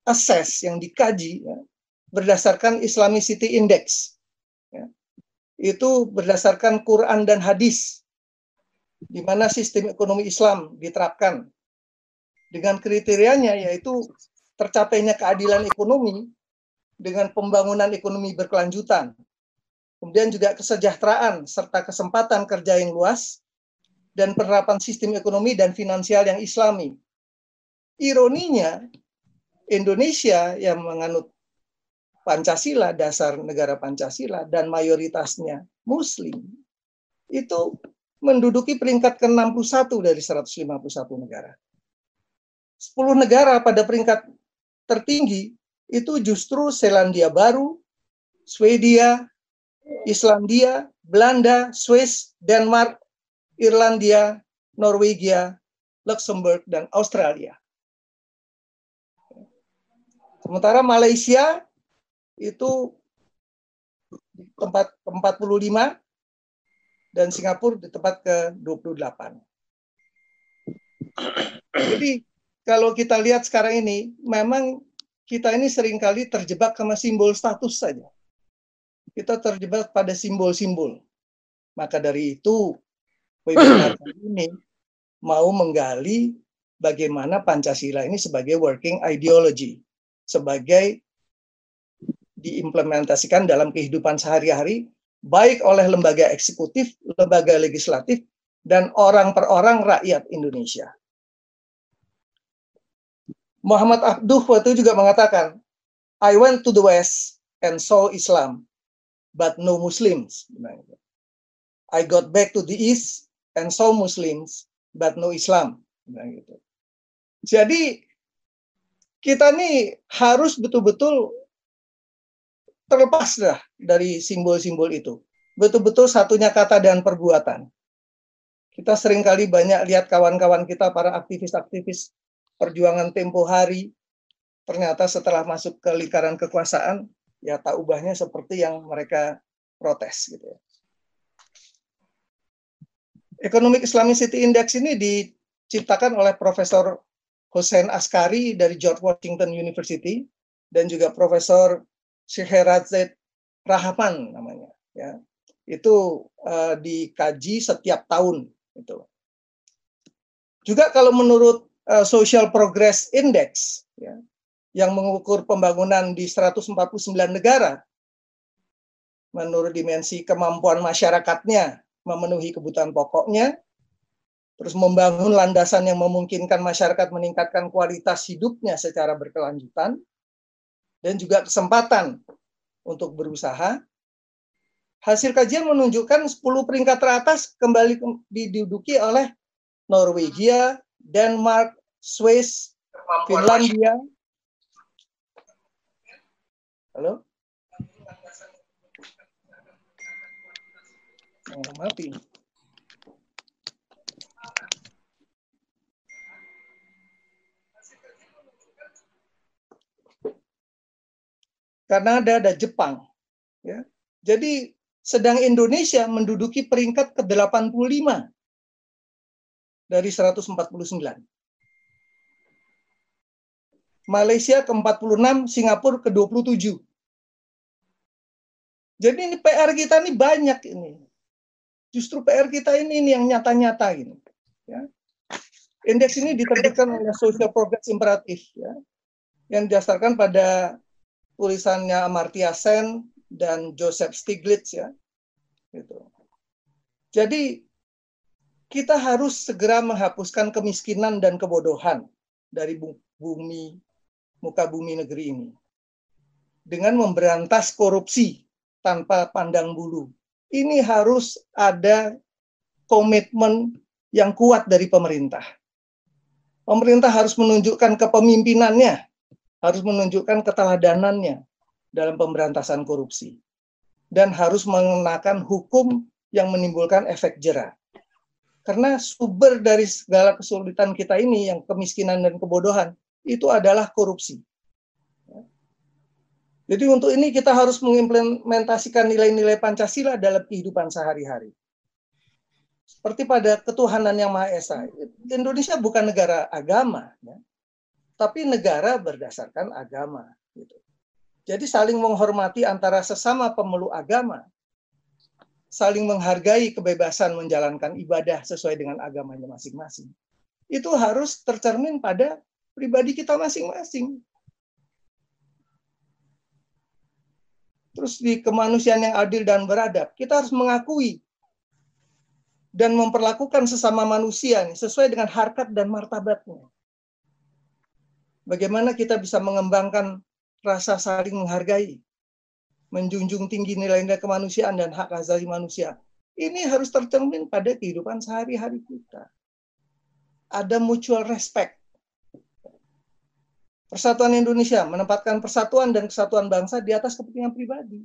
assess, yang dikaji ya, berdasarkan Islamicity Index. Ya. Itu berdasarkan Quran dan hadis, di mana sistem ekonomi Islam diterapkan. Dengan kriterianya yaitu tercapainya keadilan ekonomi dengan pembangunan ekonomi berkelanjutan. Kemudian juga kesejahteraan serta kesempatan kerja yang luas dan penerapan sistem ekonomi dan finansial yang islami. Ironinya, Indonesia yang menganut Pancasila, dasar negara Pancasila, dan mayoritasnya Muslim, itu menduduki peringkat ke-61 dari 151 negara. 10 negara pada peringkat tertinggi itu justru Selandia Baru, Swedia, Islandia, Belanda, Swiss, Denmark, Irlandia, Norwegia, Luxembourg, dan Australia. Sementara Malaysia itu tempat ke-45 dan Singapura di tempat ke-28. Jadi kalau kita lihat sekarang ini, memang kita ini sering kali terjebak sama simbol status saja. Kita terjebak pada simbol-simbol. Maka dari itu, webinar ini mau menggali bagaimana Pancasila ini sebagai working ideology, sebagai diimplementasikan dalam kehidupan sehari-hari, baik oleh lembaga eksekutif, lembaga legislatif, dan orang per orang rakyat Indonesia. Muhammad Abduh waktu itu juga mengatakan, I went to the West and saw Islam, but no Muslims. I got back to the East and saw Muslims, but no Islam. Jadi kita nih harus betul-betul terlepas dah dari simbol-simbol itu. Betul-betul satunya kata dan perbuatan. Kita sering kali banyak lihat kawan-kawan kita, para aktivis-aktivis perjuangan tempo hari, ternyata setelah masuk ke lingkaran kekuasaan, ya tak ubahnya seperti yang mereka protes gitu ya. Economic Islamicity Index ini diciptakan oleh Profesor Hussein Askari dari George Washington University dan juga Profesor Syekh Rahman namanya ya. Itu uh, dikaji setiap tahun itu juga kalau menurut uh, Social Progress Index ya yang mengukur pembangunan di 149 negara menurut dimensi kemampuan masyarakatnya memenuhi kebutuhan pokoknya terus membangun landasan yang memungkinkan masyarakat meningkatkan kualitas hidupnya secara berkelanjutan dan juga kesempatan untuk berusaha. Hasil kajian menunjukkan 10 peringkat teratas kembali diduduki oleh Norwegia, Denmark, Swiss, Finlandia. Halo? Oh, mati. Karena ada ada Jepang. Ya. Jadi sedang Indonesia menduduki peringkat ke-85 dari 149. Malaysia ke-46, Singapura ke-27. Jadi ini PR kita ini banyak ini. Justru PR kita ini, ini yang nyata-nyata ini. Ya. Indeks ini diterbitkan oleh Social Progress Imperative, ya, yang didasarkan pada tulisannya Amartya Sen dan Joseph Stiglitz, ya. Gitu. Jadi kita harus segera menghapuskan kemiskinan dan kebodohan dari bumi muka bumi negeri ini dengan memberantas korupsi tanpa pandang bulu. Ini harus ada komitmen yang kuat dari pemerintah. Pemerintah harus menunjukkan kepemimpinannya, harus menunjukkan keteladanannya dalam pemberantasan korupsi, dan harus mengenakan hukum yang menimbulkan efek jerah. Karena sumber dari segala kesulitan kita ini, yang kemiskinan dan kebodohan, itu adalah korupsi. Jadi untuk ini kita harus mengimplementasikan nilai-nilai Pancasila dalam kehidupan sehari-hari. Seperti pada ketuhanan yang Maha Esa. Indonesia bukan negara agama, ya, tapi negara berdasarkan agama. Gitu. Jadi saling menghormati antara sesama pemeluk agama, saling menghargai kebebasan menjalankan ibadah sesuai dengan agamanya masing-masing. Itu harus tercermin pada pribadi kita masing-masing. Terus di kemanusiaan yang adil dan beradab, kita harus mengakui dan memperlakukan sesama manusia sesuai dengan harkat dan martabatnya. Bagaimana kita bisa mengembangkan rasa saling menghargai, menjunjung tinggi nilai-nilai kemanusiaan dan hak asasi manusia. Ini harus tercermin pada kehidupan sehari-hari kita. Ada mutual respect Persatuan Indonesia menempatkan persatuan dan kesatuan bangsa di atas kepentingan pribadi.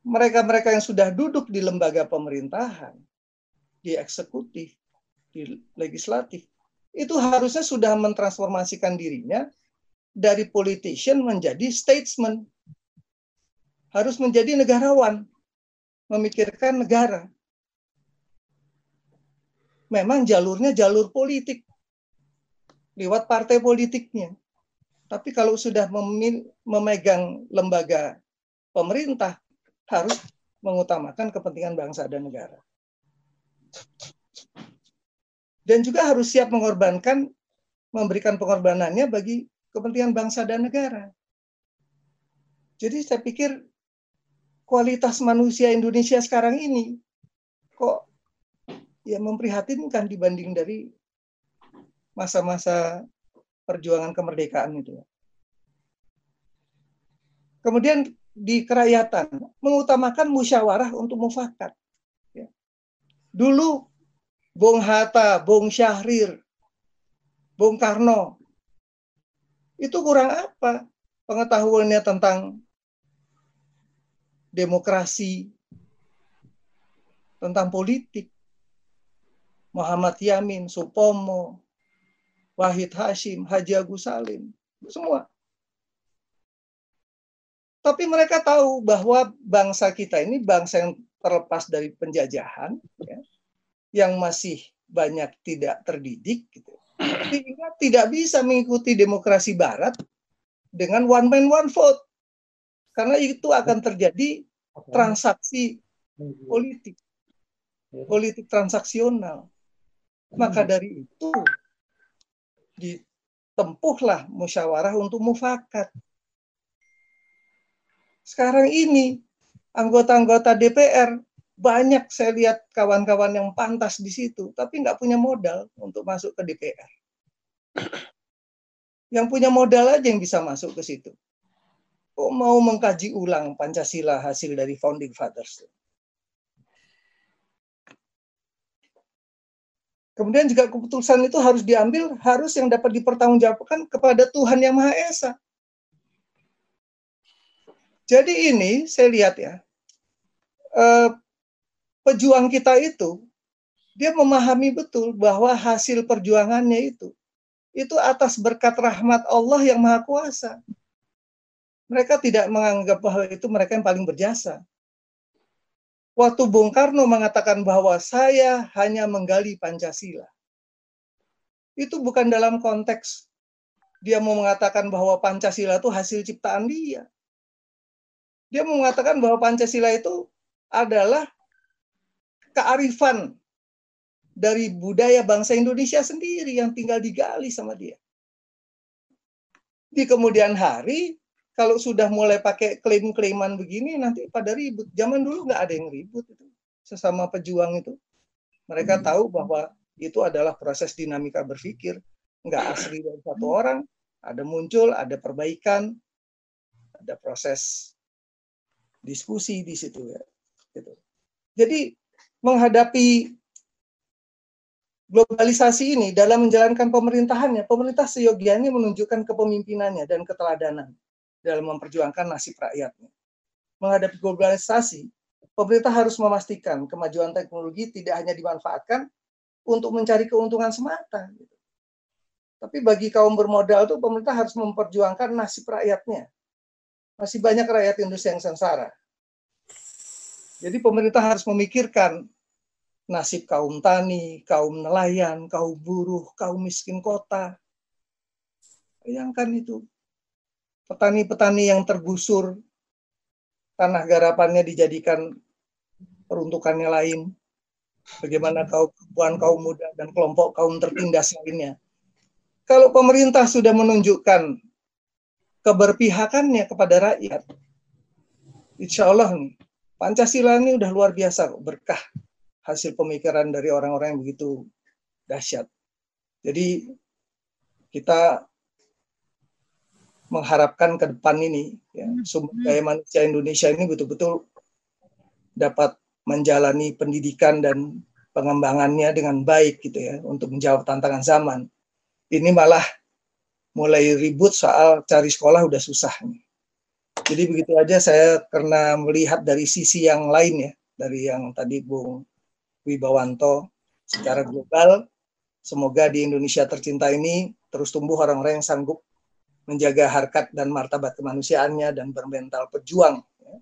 Mereka-mereka yang sudah duduk di lembaga pemerintahan, di eksekutif, di legislatif, itu harusnya sudah mentransformasikan dirinya dari politician menjadi statesman. Harus menjadi negarawan, memikirkan negara. Memang jalurnya jalur politik, lewat partai politiknya. Tapi kalau sudah memegang lembaga pemerintah, harus mengutamakan kepentingan bangsa dan negara. Dan juga harus siap mengorbankan, memberikan pengorbanannya bagi kepentingan bangsa dan negara. Jadi saya pikir kualitas manusia Indonesia sekarang ini kok ya memprihatinkan dibanding dari masa-masa perjuangan kemerdekaan itu. Kemudian di kerakyatan mengutamakan musyawarah untuk mufakat. Ya. Dulu Bung Hatta, Bung Syahrir, Bung Karno itu kurang apa pengetahuannya tentang demokrasi, tentang politik. Muhammad Yamin, Supomo, Wahid Hashim, Haji Agus Salim, semua. Tapi mereka tahu bahwa bangsa kita ini bangsa yang terlepas dari penjajahan, ya, yang masih banyak tidak terdidik, gitu. sehingga tidak bisa mengikuti demokrasi Barat dengan one man one vote, karena itu akan terjadi transaksi politik, politik transaksional. Maka dari itu ditempuhlah musyawarah untuk mufakat. Sekarang ini anggota-anggota DPR banyak saya lihat kawan-kawan yang pantas di situ, tapi nggak punya modal untuk masuk ke DPR. Yang punya modal aja yang bisa masuk ke situ. Kok mau mengkaji ulang Pancasila hasil dari Founding Fathers? Kemudian juga keputusan itu harus diambil harus yang dapat dipertanggungjawabkan kepada Tuhan yang Maha Esa. Jadi ini saya lihat ya, eh, pejuang kita itu dia memahami betul bahwa hasil perjuangannya itu itu atas berkat rahmat Allah yang Maha Kuasa. Mereka tidak menganggap bahwa itu mereka yang paling berjasa waktu Bung Karno mengatakan bahwa saya hanya menggali Pancasila. Itu bukan dalam konteks dia mau mengatakan bahwa Pancasila itu hasil ciptaan dia. Dia mau mengatakan bahwa Pancasila itu adalah kearifan dari budaya bangsa Indonesia sendiri yang tinggal digali sama dia. Di kemudian hari, kalau sudah mulai pakai klaim-klaiman begini, nanti pada ribut. Zaman dulu nggak ada yang ribut itu. Sesama pejuang itu. Mereka hmm. tahu bahwa itu adalah proses dinamika berpikir. Nggak asli dari satu orang. Ada muncul, ada perbaikan, ada proses diskusi di situ ya. Gitu. Jadi menghadapi globalisasi ini dalam menjalankan pemerintahannya, pemerintah seyogianya menunjukkan kepemimpinannya dan keteladanan dalam memperjuangkan nasib rakyatnya. Menghadapi globalisasi, pemerintah harus memastikan kemajuan teknologi tidak hanya dimanfaatkan untuk mencari keuntungan semata. Gitu. Tapi bagi kaum bermodal itu pemerintah harus memperjuangkan nasib rakyatnya. Masih banyak rakyat Indonesia yang sengsara. Jadi pemerintah harus memikirkan nasib kaum tani, kaum nelayan, kaum buruh, kaum miskin kota. Bayangkan itu. Petani-petani yang tergusur, tanah garapannya dijadikan peruntukannya lain. Bagaimana kaum kaum muda dan kelompok kaum tertindas lainnya. Kalau pemerintah sudah menunjukkan keberpihakannya kepada rakyat, insya Allah nih, Pancasila ini udah luar biasa berkah hasil pemikiran dari orang-orang yang begitu dahsyat. Jadi kita mengharapkan ke depan ini ya, sumber hmm. daya manusia Indonesia ini betul-betul dapat menjalani pendidikan dan pengembangannya dengan baik gitu ya untuk menjawab tantangan zaman. Ini malah mulai ribut soal cari sekolah udah susah nih. Jadi begitu aja saya karena melihat dari sisi yang lain ya dari yang tadi Bung Wibawanto secara global. Semoga di Indonesia tercinta ini terus tumbuh orang-orang yang sanggup menjaga harkat dan martabat kemanusiaannya dan bermental pejuang ya,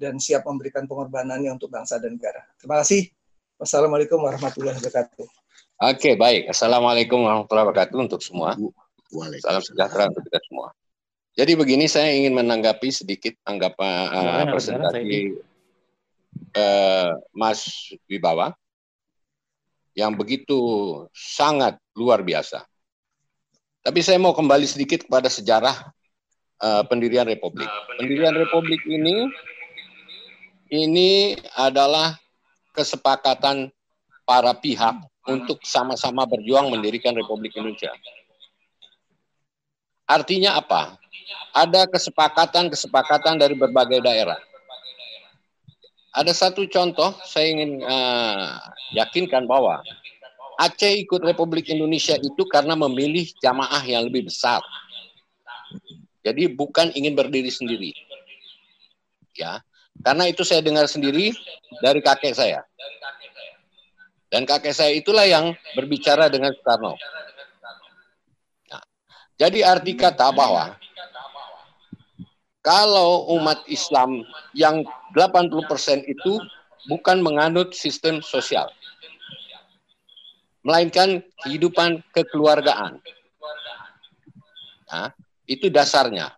dan siap memberikan pengorbanannya untuk bangsa dan negara. Terima kasih. Wassalamualaikum warahmatullahi wabarakatuh. Oke, baik. Assalamualaikum warahmatullahi wabarakatuh untuk semua. Salam sejahtera untuk kita semua. Jadi begini, saya ingin menanggapi sedikit anggapan uh, presentasi uh, Mas Wibawa yang begitu sangat luar biasa. Tapi saya mau kembali sedikit kepada sejarah uh, pendirian Republik. Pendirian Republik ini ini adalah kesepakatan para pihak untuk sama-sama berjuang mendirikan Republik Indonesia. Artinya apa? Ada kesepakatan-kesepakatan dari berbagai daerah ada satu contoh saya ingin uh, yakinkan bahwa Aceh ikut Republik Indonesia itu karena memilih jamaah yang lebih besar. Jadi bukan ingin berdiri sendiri. Ya. Karena itu saya dengar sendiri dari kakek saya. Dan kakek saya itulah yang berbicara dengan Soekarno. Nah, jadi arti kata bahwa kalau umat Islam yang 80% itu bukan menganut sistem sosial. Melainkan kehidupan kekeluargaan. Nah, itu dasarnya.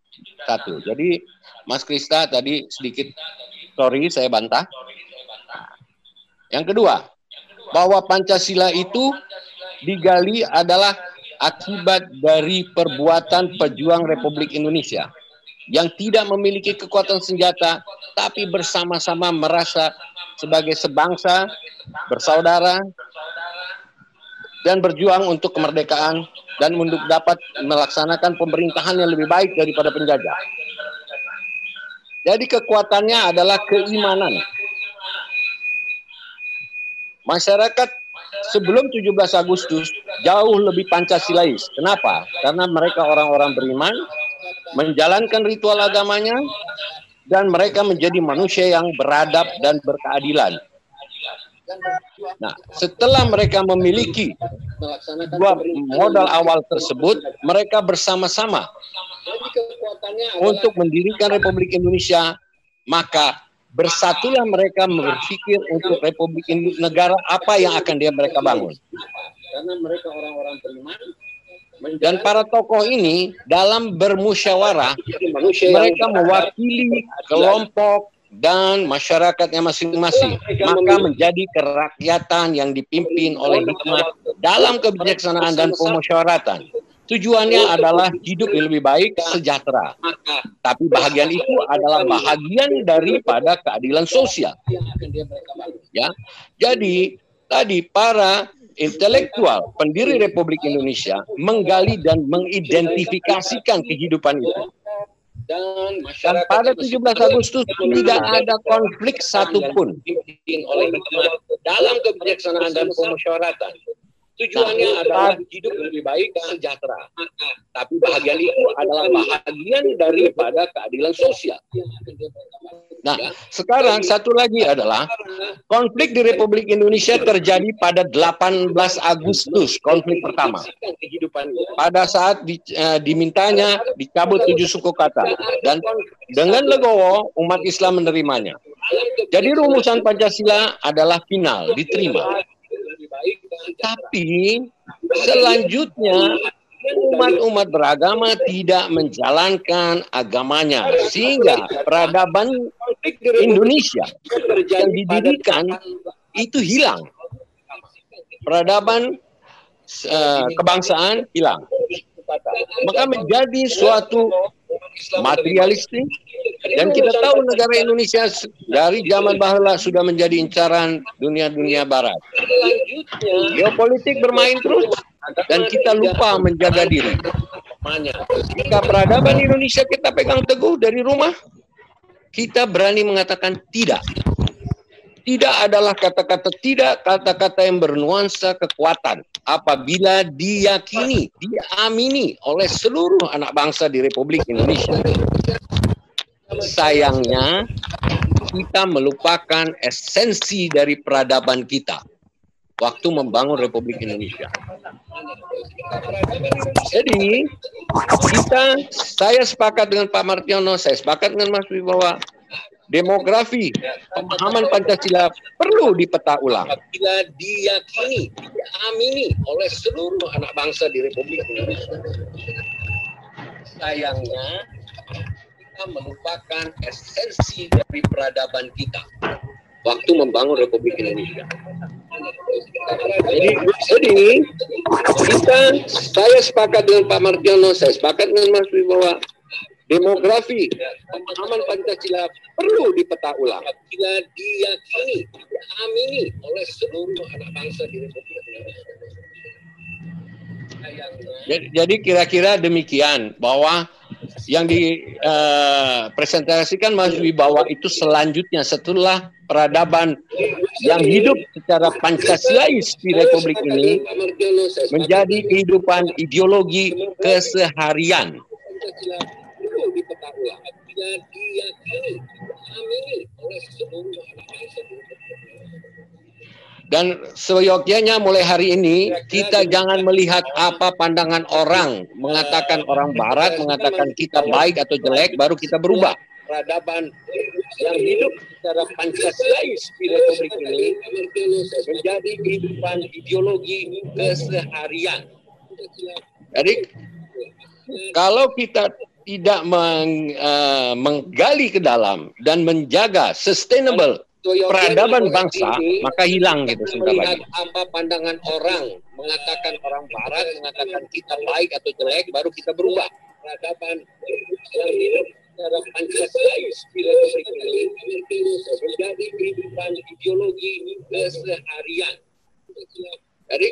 Satu. Jadi Mas Krista tadi sedikit sorry saya bantah. Yang kedua, bahwa Pancasila itu digali adalah akibat dari perbuatan pejuang Republik Indonesia yang tidak memiliki kekuatan senjata, tapi bersama-sama merasa sebagai sebangsa, bersaudara, dan berjuang untuk kemerdekaan dan untuk dapat melaksanakan pemerintahan yang lebih baik daripada penjajah. Jadi kekuatannya adalah keimanan. Masyarakat sebelum 17 Agustus jauh lebih Pancasilais. Kenapa? Karena mereka orang-orang beriman, menjalankan ritual agamanya, dan mereka menjadi manusia yang beradab dan berkeadilan. Nah, setelah mereka memiliki dua modal awal tersebut, mereka bersama-sama untuk mendirikan Republik Indonesia, maka bersatulah mereka berpikir untuk Republik Indonesia negara apa yang akan dia mereka bangun. Karena mereka orang-orang beriman, dan para tokoh ini dalam bermusyawarah mereka mewakili kelompok dan masyarakatnya masing-masing, maka menjadi kerakyatan yang dipimpin oleh hikmah dalam kebijaksanaan dan pemusyawaratan. Tujuannya adalah hidup yang lebih baik, sejahtera. Tapi bahagian itu adalah bahagian daripada keadilan sosial. Ya, jadi tadi para intelektual pendiri Republik Indonesia menggali dan mengidentifikasikan kehidupan itu dan, dan pada 17 Agustus tidak ada konflik satupun oleh dalam kebijaksanaan dan pemusyawaratan. Tujuannya nah, adalah hidup lebih baik, sejahtera. Tapi bahagian itu adalah bahagian daripada keadilan sosial. Nah, sekarang satu lagi adalah konflik di Republik Indonesia terjadi pada 18 Agustus, konflik pertama. Pada saat di, uh, dimintanya dicabut tujuh suku kata. dan dengan legowo umat Islam menerimanya. Jadi rumusan Pancasila adalah final, diterima. Tapi selanjutnya umat-umat beragama tidak menjalankan agamanya. Sehingga peradaban Indonesia yang didirikan itu hilang. Peradaban uh, kebangsaan hilang. Maka menjadi suatu materialistik dan kita tahu negara Indonesia dari zaman bahula sudah menjadi incaran dunia-dunia barat. Geopolitik bermain terus dan kita lupa menjaga diri. Jika peradaban Indonesia kita pegang teguh dari rumah, kita berani mengatakan tidak. Tidak adalah kata-kata tidak, kata-kata yang bernuansa kekuatan. Apabila diyakini, diamini oleh seluruh anak bangsa di Republik Indonesia. Sayangnya, kita melupakan esensi dari peradaban kita waktu membangun Republik Indonesia. Jadi kita, saya sepakat dengan Pak Martiono, saya sepakat dengan Mas bahwa demografi pemahaman Pancasila perlu dipeta ulang. Bila diyakini, diamini oleh seluruh anak bangsa di Republik Indonesia. Sayangnya kita melupakan esensi dari peradaban kita waktu membangun Republik Indonesia. Jadi, jadi kita, saya sepakat dengan Pak Martiono, saya sepakat dengan Mas bahwa demografi pemahaman Pancasila perlu dipeta ulang. Bila diyakini, diamini oleh seluruh anak bangsa di Republik Indonesia. Jadi kira-kira demikian bahwa yang dipresentasikan uh, Mas Wibawa itu selanjutnya setelah peradaban yang hidup secara Pancasilais di Republik ini menjadi kehidupan ideologi keseharian. Dan seyogyanya mulai hari ini kita jangan melihat apa pandangan orang mengatakan orang barat mengatakan kita baik atau jelek baru kita berubah. Peradaban yang hidup secara Pancasilais di Republik ini menjadi kehidupan ideologi keseharian. Jadi kalau kita tidak meng, uh, menggali ke dalam dan menjaga sustainable peradaban bangsa maka hilang gitu sebentar lagi. Apa pandangan orang mengatakan orang barat mengatakan kita baik atau jelek baru kita berubah. Peradaban yang hidup secara Pancasilais ini menjadi kehidupan ideologi keseharian. Jadi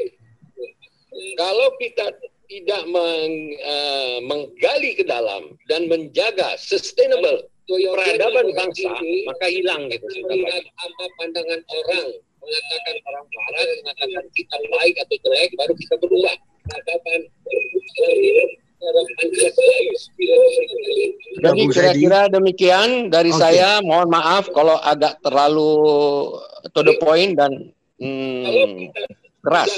kalau kita tidak meng, uh, menggali ke dalam dan menjaga sustainable peradaban bangsa maka hilang gitu melihat apa pandangan orang mengatakan orang barat mengatakan kita baik atau jelek baru kita berubah. Peradaban jadi kira-kira demikian dari okay. saya. Mohon maaf kalau agak terlalu to the point dan hmm, keras.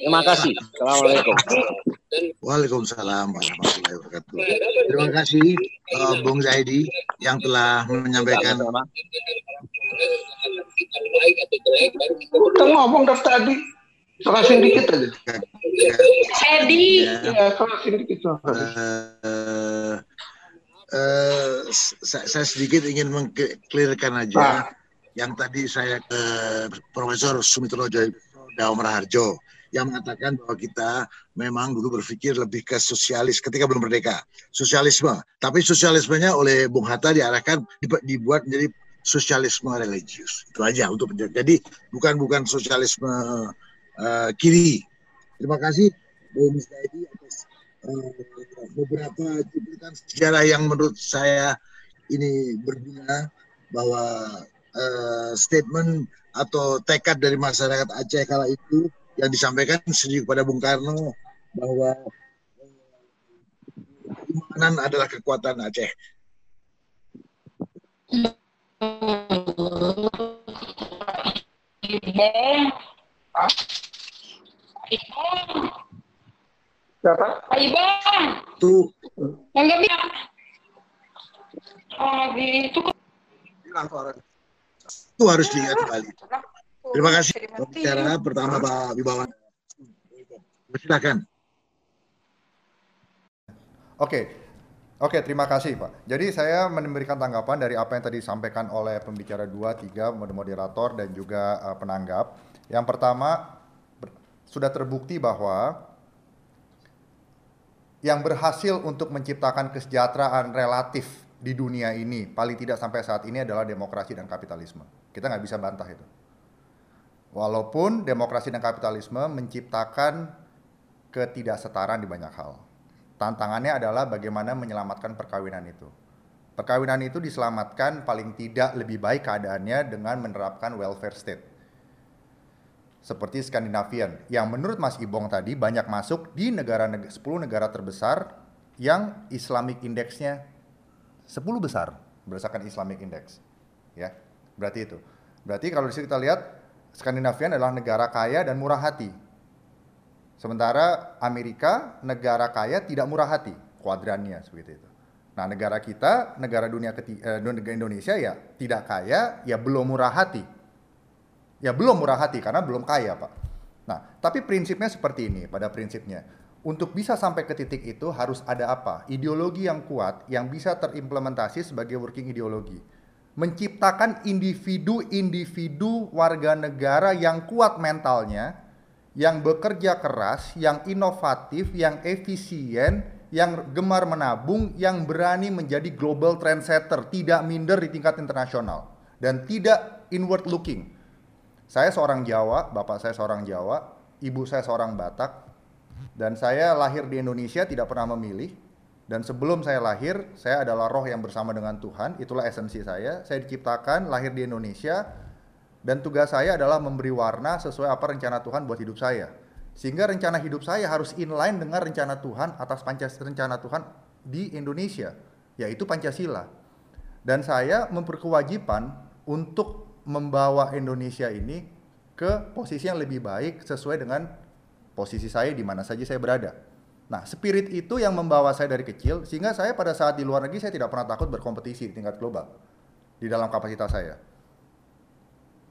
Terima kasih. Assalamualaikum. Waalaikumsalam warahmatullahi wabarakatuh. Terima kasih uh, Bung Zaidi yang telah menyampaikan. Kita ngomong dari tadi. Serasin dikit aja. Edi. Ya, serasin dikit. Uh, uh, saya, saya sedikit ingin mengklirkan aja nah. yang tadi saya ke Profesor Sumitro Daum Raharjo yang mengatakan bahwa kita memang dulu berpikir lebih ke sosialis ketika belum merdeka. Sosialisme. Tapi sosialismenya oleh Bung Hatta diarahkan dibuat menjadi sosialisme religius. Itu aja untuk jadi bukan bukan sosialisme uh, kiri. Terima kasih Bung Misdaidi atas uh, beberapa cuplikan sejarah yang menurut saya ini berguna bahwa uh, statement atau tekad dari masyarakat Aceh kala itu yang disampaikan sendiri kepada Bung Karno bahwa keimanan adalah kekuatan Aceh. Siapa? Ibang. Tuh. Yang gak bisa. Oh, itu hilang suara. Itu harus diingat kembali. Terima kasih. Bicara pertama Pak Wibawan. Silakan. Oke, oke terima kasih Pak. Jadi saya memberikan tanggapan dari apa yang tadi disampaikan oleh pembicara dua, tiga, moderator dan juga uh, penanggap. Yang pertama sudah terbukti bahwa yang berhasil untuk menciptakan kesejahteraan relatif di dunia ini paling tidak sampai saat ini adalah demokrasi dan kapitalisme. Kita nggak bisa bantah itu. Walaupun demokrasi dan kapitalisme menciptakan ketidaksetaraan di banyak hal. Tantangannya adalah bagaimana menyelamatkan perkawinan itu. Perkawinan itu diselamatkan paling tidak lebih baik keadaannya dengan menerapkan welfare state seperti Skandinavian yang menurut Mas Ibong tadi banyak masuk di negara 10 negara terbesar yang Islamic Indexnya 10 besar berdasarkan Islamic Index. Ya, berarti itu. Berarti kalau di sini kita lihat Skandinavian adalah negara kaya dan murah hati. Sementara Amerika negara kaya tidak murah hati, kuadrannya seperti itu. Nah, negara kita, negara dunia ketiga, eh, Indonesia ya tidak kaya, ya belum murah hati Ya belum murah hati karena belum kaya, Pak. Nah, tapi prinsipnya seperti ini pada prinsipnya. Untuk bisa sampai ke titik itu harus ada apa? Ideologi yang kuat yang bisa terimplementasi sebagai working ideologi. Menciptakan individu-individu warga negara yang kuat mentalnya, yang bekerja keras, yang inovatif, yang efisien, yang gemar menabung, yang berani menjadi global trendsetter, tidak minder di tingkat internasional dan tidak inward looking saya seorang Jawa, bapak saya seorang Jawa, ibu saya seorang Batak, dan saya lahir di Indonesia tidak pernah memilih. Dan sebelum saya lahir, saya adalah roh yang bersama dengan Tuhan. Itulah esensi saya. Saya diciptakan, lahir di Indonesia, dan tugas saya adalah memberi warna sesuai apa rencana Tuhan buat hidup saya. Sehingga rencana hidup saya harus inline dengan rencana Tuhan atas Pancasila rencana Tuhan di Indonesia, yaitu Pancasila. Dan saya memperkewajiban untuk membawa Indonesia ini ke posisi yang lebih baik sesuai dengan posisi saya di mana saja saya berada. Nah, spirit itu yang membawa saya dari kecil sehingga saya pada saat di luar negeri saya tidak pernah takut berkompetisi di tingkat global di dalam kapasitas saya.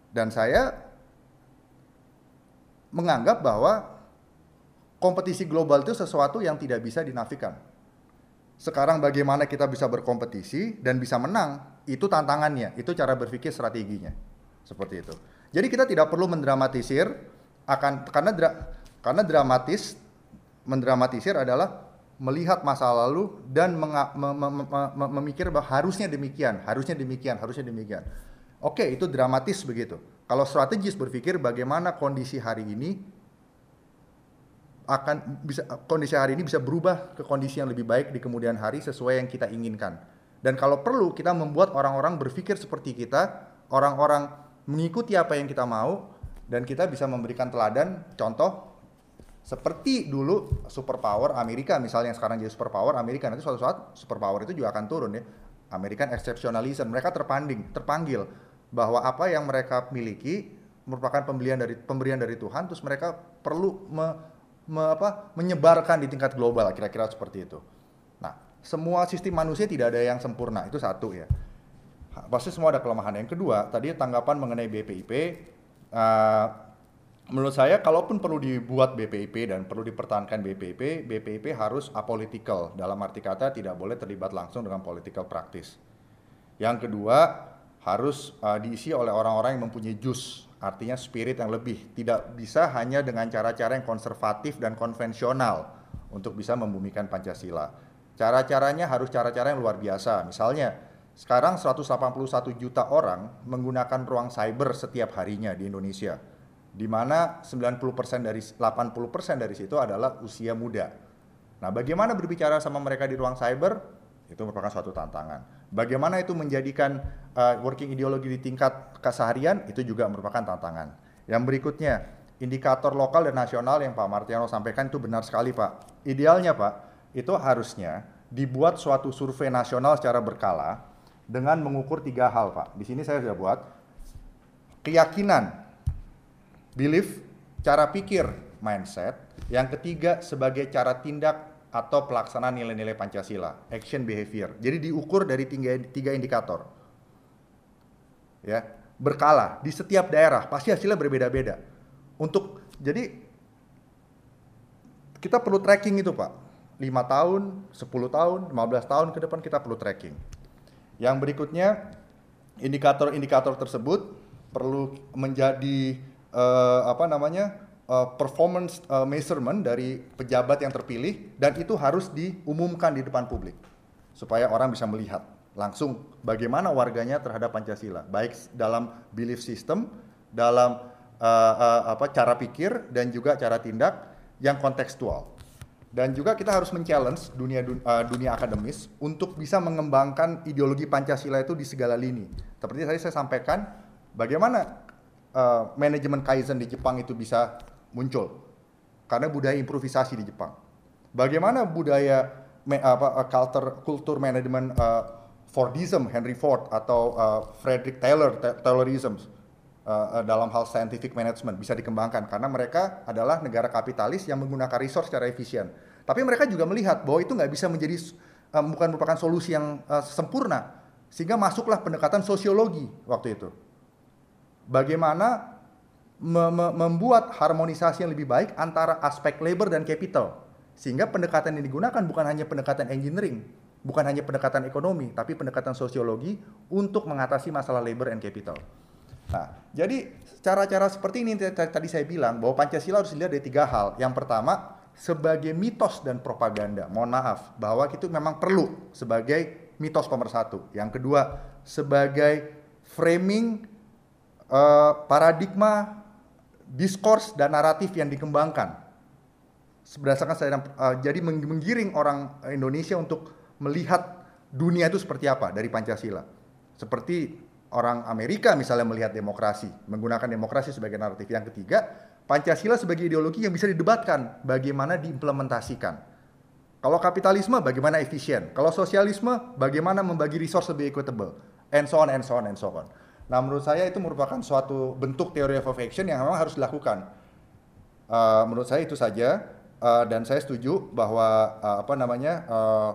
Dan saya menganggap bahwa kompetisi global itu sesuatu yang tidak bisa dinafikan. Sekarang bagaimana kita bisa berkompetisi dan bisa menang, itu tantangannya, itu cara berpikir strateginya. Seperti itu. Jadi kita tidak perlu mendramatisir akan karena dra, karena dramatis mendramatisir adalah melihat masa lalu dan menga, mem, mem, memikir bahwa harusnya demikian, harusnya demikian, harusnya demikian. Oke, itu dramatis begitu. Kalau strategis berpikir bagaimana kondisi hari ini akan bisa kondisi hari ini bisa berubah ke kondisi yang lebih baik di kemudian hari sesuai yang kita inginkan. Dan kalau perlu kita membuat orang-orang berpikir seperti kita, orang-orang mengikuti apa yang kita mau dan kita bisa memberikan teladan contoh seperti dulu superpower Amerika misalnya yang sekarang jadi superpower Amerika nanti suatu saat superpower itu juga akan turun ya American exceptionalism mereka terpanding terpanggil bahwa apa yang mereka miliki merupakan pembelian dari pemberian dari Tuhan terus mereka perlu me, me, apa, menyebarkan di tingkat global kira-kira seperti itu. Nah, semua sistem manusia tidak ada yang sempurna, itu satu ya. Pasti semua ada kelemahan. Yang kedua, tadi tanggapan mengenai BPIP, uh, menurut saya kalaupun perlu dibuat BPIP dan perlu dipertahankan BPIP, BPIP harus apolitical dalam arti kata tidak boleh terlibat langsung dengan political practice. Yang kedua harus uh, diisi oleh orang-orang yang mempunyai jus, artinya spirit yang lebih. Tidak bisa hanya dengan cara-cara yang konservatif dan konvensional untuk bisa membumikan Pancasila. Cara-caranya harus cara-cara yang luar biasa. Misalnya, sekarang 181 juta orang menggunakan ruang cyber setiap harinya di Indonesia di mana 90% dari 80% dari situ adalah usia muda. Nah, bagaimana berbicara sama mereka di ruang cyber? Itu merupakan suatu tantangan. Bagaimana itu menjadikan uh, working ideologi di tingkat keseharian? Itu juga merupakan tantangan. Yang berikutnya, indikator lokal dan nasional yang Pak Martiano sampaikan itu benar sekali, Pak. Idealnya, Pak, itu harusnya dibuat suatu survei nasional secara berkala dengan mengukur tiga hal, Pak. Di sini saya sudah buat keyakinan Belief, cara pikir, mindset. Yang ketiga sebagai cara tindak atau pelaksanaan nilai-nilai Pancasila, action behavior. Jadi diukur dari tiga, tiga indikator. Ya, berkala di setiap daerah pasti hasilnya berbeda-beda. Untuk jadi kita perlu tracking itu, Pak. 5 tahun, 10 tahun, 15 tahun ke depan kita perlu tracking. Yang berikutnya indikator-indikator tersebut perlu menjadi uh, apa namanya uh, performance uh, measurement dari pejabat yang terpilih dan itu harus diumumkan di depan publik supaya orang bisa melihat langsung bagaimana warganya terhadap Pancasila baik dalam belief system dalam uh, uh, apa cara pikir dan juga cara tindak yang kontekstual dan juga kita harus men-challenge dunia uh, dunia akademis untuk bisa mengembangkan ideologi Pancasila itu di segala lini. Seperti tadi saya sampaikan, bagaimana uh, manajemen kaizen di Jepang itu bisa muncul karena budaya improvisasi di Jepang. Bagaimana budaya apa uh, culture kultur manajemen uh, Fordism Henry Ford atau uh, Frederick Taylor Taylorism uh, dalam hal scientific management bisa dikembangkan karena mereka adalah negara kapitalis yang menggunakan resource secara efisien. Tapi mereka juga melihat bahwa itu nggak bisa menjadi uh, bukan merupakan solusi yang uh, sempurna sehingga masuklah pendekatan sosiologi waktu itu bagaimana me me membuat harmonisasi yang lebih baik antara aspek labor dan capital. Sehingga pendekatan yang digunakan bukan hanya pendekatan engineering, bukan hanya pendekatan ekonomi, tapi pendekatan sosiologi untuk mengatasi masalah labor and capital. Nah, jadi cara-cara seperti ini tadi saya bilang bahwa Pancasila harus dilihat dari tiga hal. Yang pertama, sebagai mitos dan propaganda. Mohon maaf, bahwa itu memang perlu sebagai mitos pemersatu. Yang kedua, sebagai framing uh, paradigma diskurs dan naratif yang dikembangkan berdasarkan saya uh, jadi menggiring orang Indonesia untuk melihat dunia itu seperti apa dari Pancasila. Seperti orang Amerika misalnya melihat demokrasi, menggunakan demokrasi sebagai naratif. Yang ketiga, Pancasila sebagai ideologi yang bisa didebatkan, bagaimana diimplementasikan. Kalau kapitalisme bagaimana efisien, kalau sosialisme bagaimana membagi resource lebih equitable, and so on and so on and so on. Nah, menurut saya itu merupakan suatu bentuk teori of action yang memang harus dilakukan. Uh, menurut saya itu saja uh, dan saya setuju bahwa uh, apa namanya uh,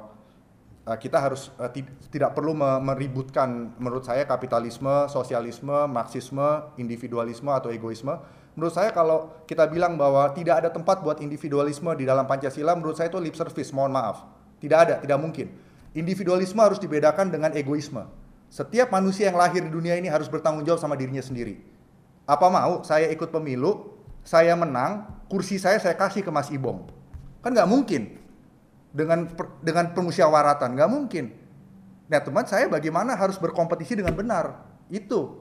uh, kita harus uh, tidak perlu me meributkan menurut saya kapitalisme, sosialisme, marxisme, individualisme atau egoisme. Menurut saya kalau kita bilang bahwa tidak ada tempat buat individualisme di dalam Pancasila, menurut saya itu lip service, mohon maaf. Tidak ada, tidak mungkin. Individualisme harus dibedakan dengan egoisme setiap manusia yang lahir di dunia ini harus bertanggung jawab sama dirinya sendiri. Apa mau saya ikut pemilu, saya menang, kursi saya saya kasih ke Mas Ibong? Kan nggak mungkin. Dengan dengan permusyawaratan nggak mungkin. Nah teman saya bagaimana harus berkompetisi dengan benar itu.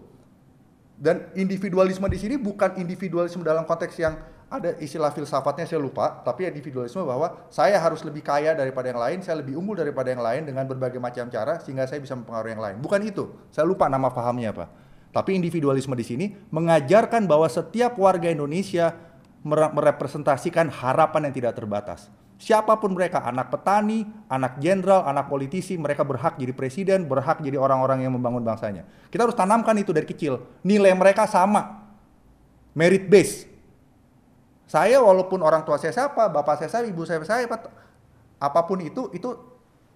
Dan individualisme di sini bukan individualisme dalam konteks yang ada istilah filsafatnya saya lupa, tapi individualisme bahwa saya harus lebih kaya daripada yang lain, saya lebih unggul daripada yang lain dengan berbagai macam cara sehingga saya bisa mempengaruhi yang lain. Bukan itu. Saya lupa nama pahamnya apa. Tapi individualisme di sini mengajarkan bahwa setiap warga Indonesia merepresentasikan harapan yang tidak terbatas. Siapa pun mereka, anak petani, anak jenderal, anak politisi, mereka berhak jadi presiden, berhak jadi orang-orang yang membangun bangsanya. Kita harus tanamkan itu dari kecil. Nilai mereka sama. Merit base saya walaupun orang tua saya siapa, bapak saya siapa, ibu saya siapa, apa pun itu itu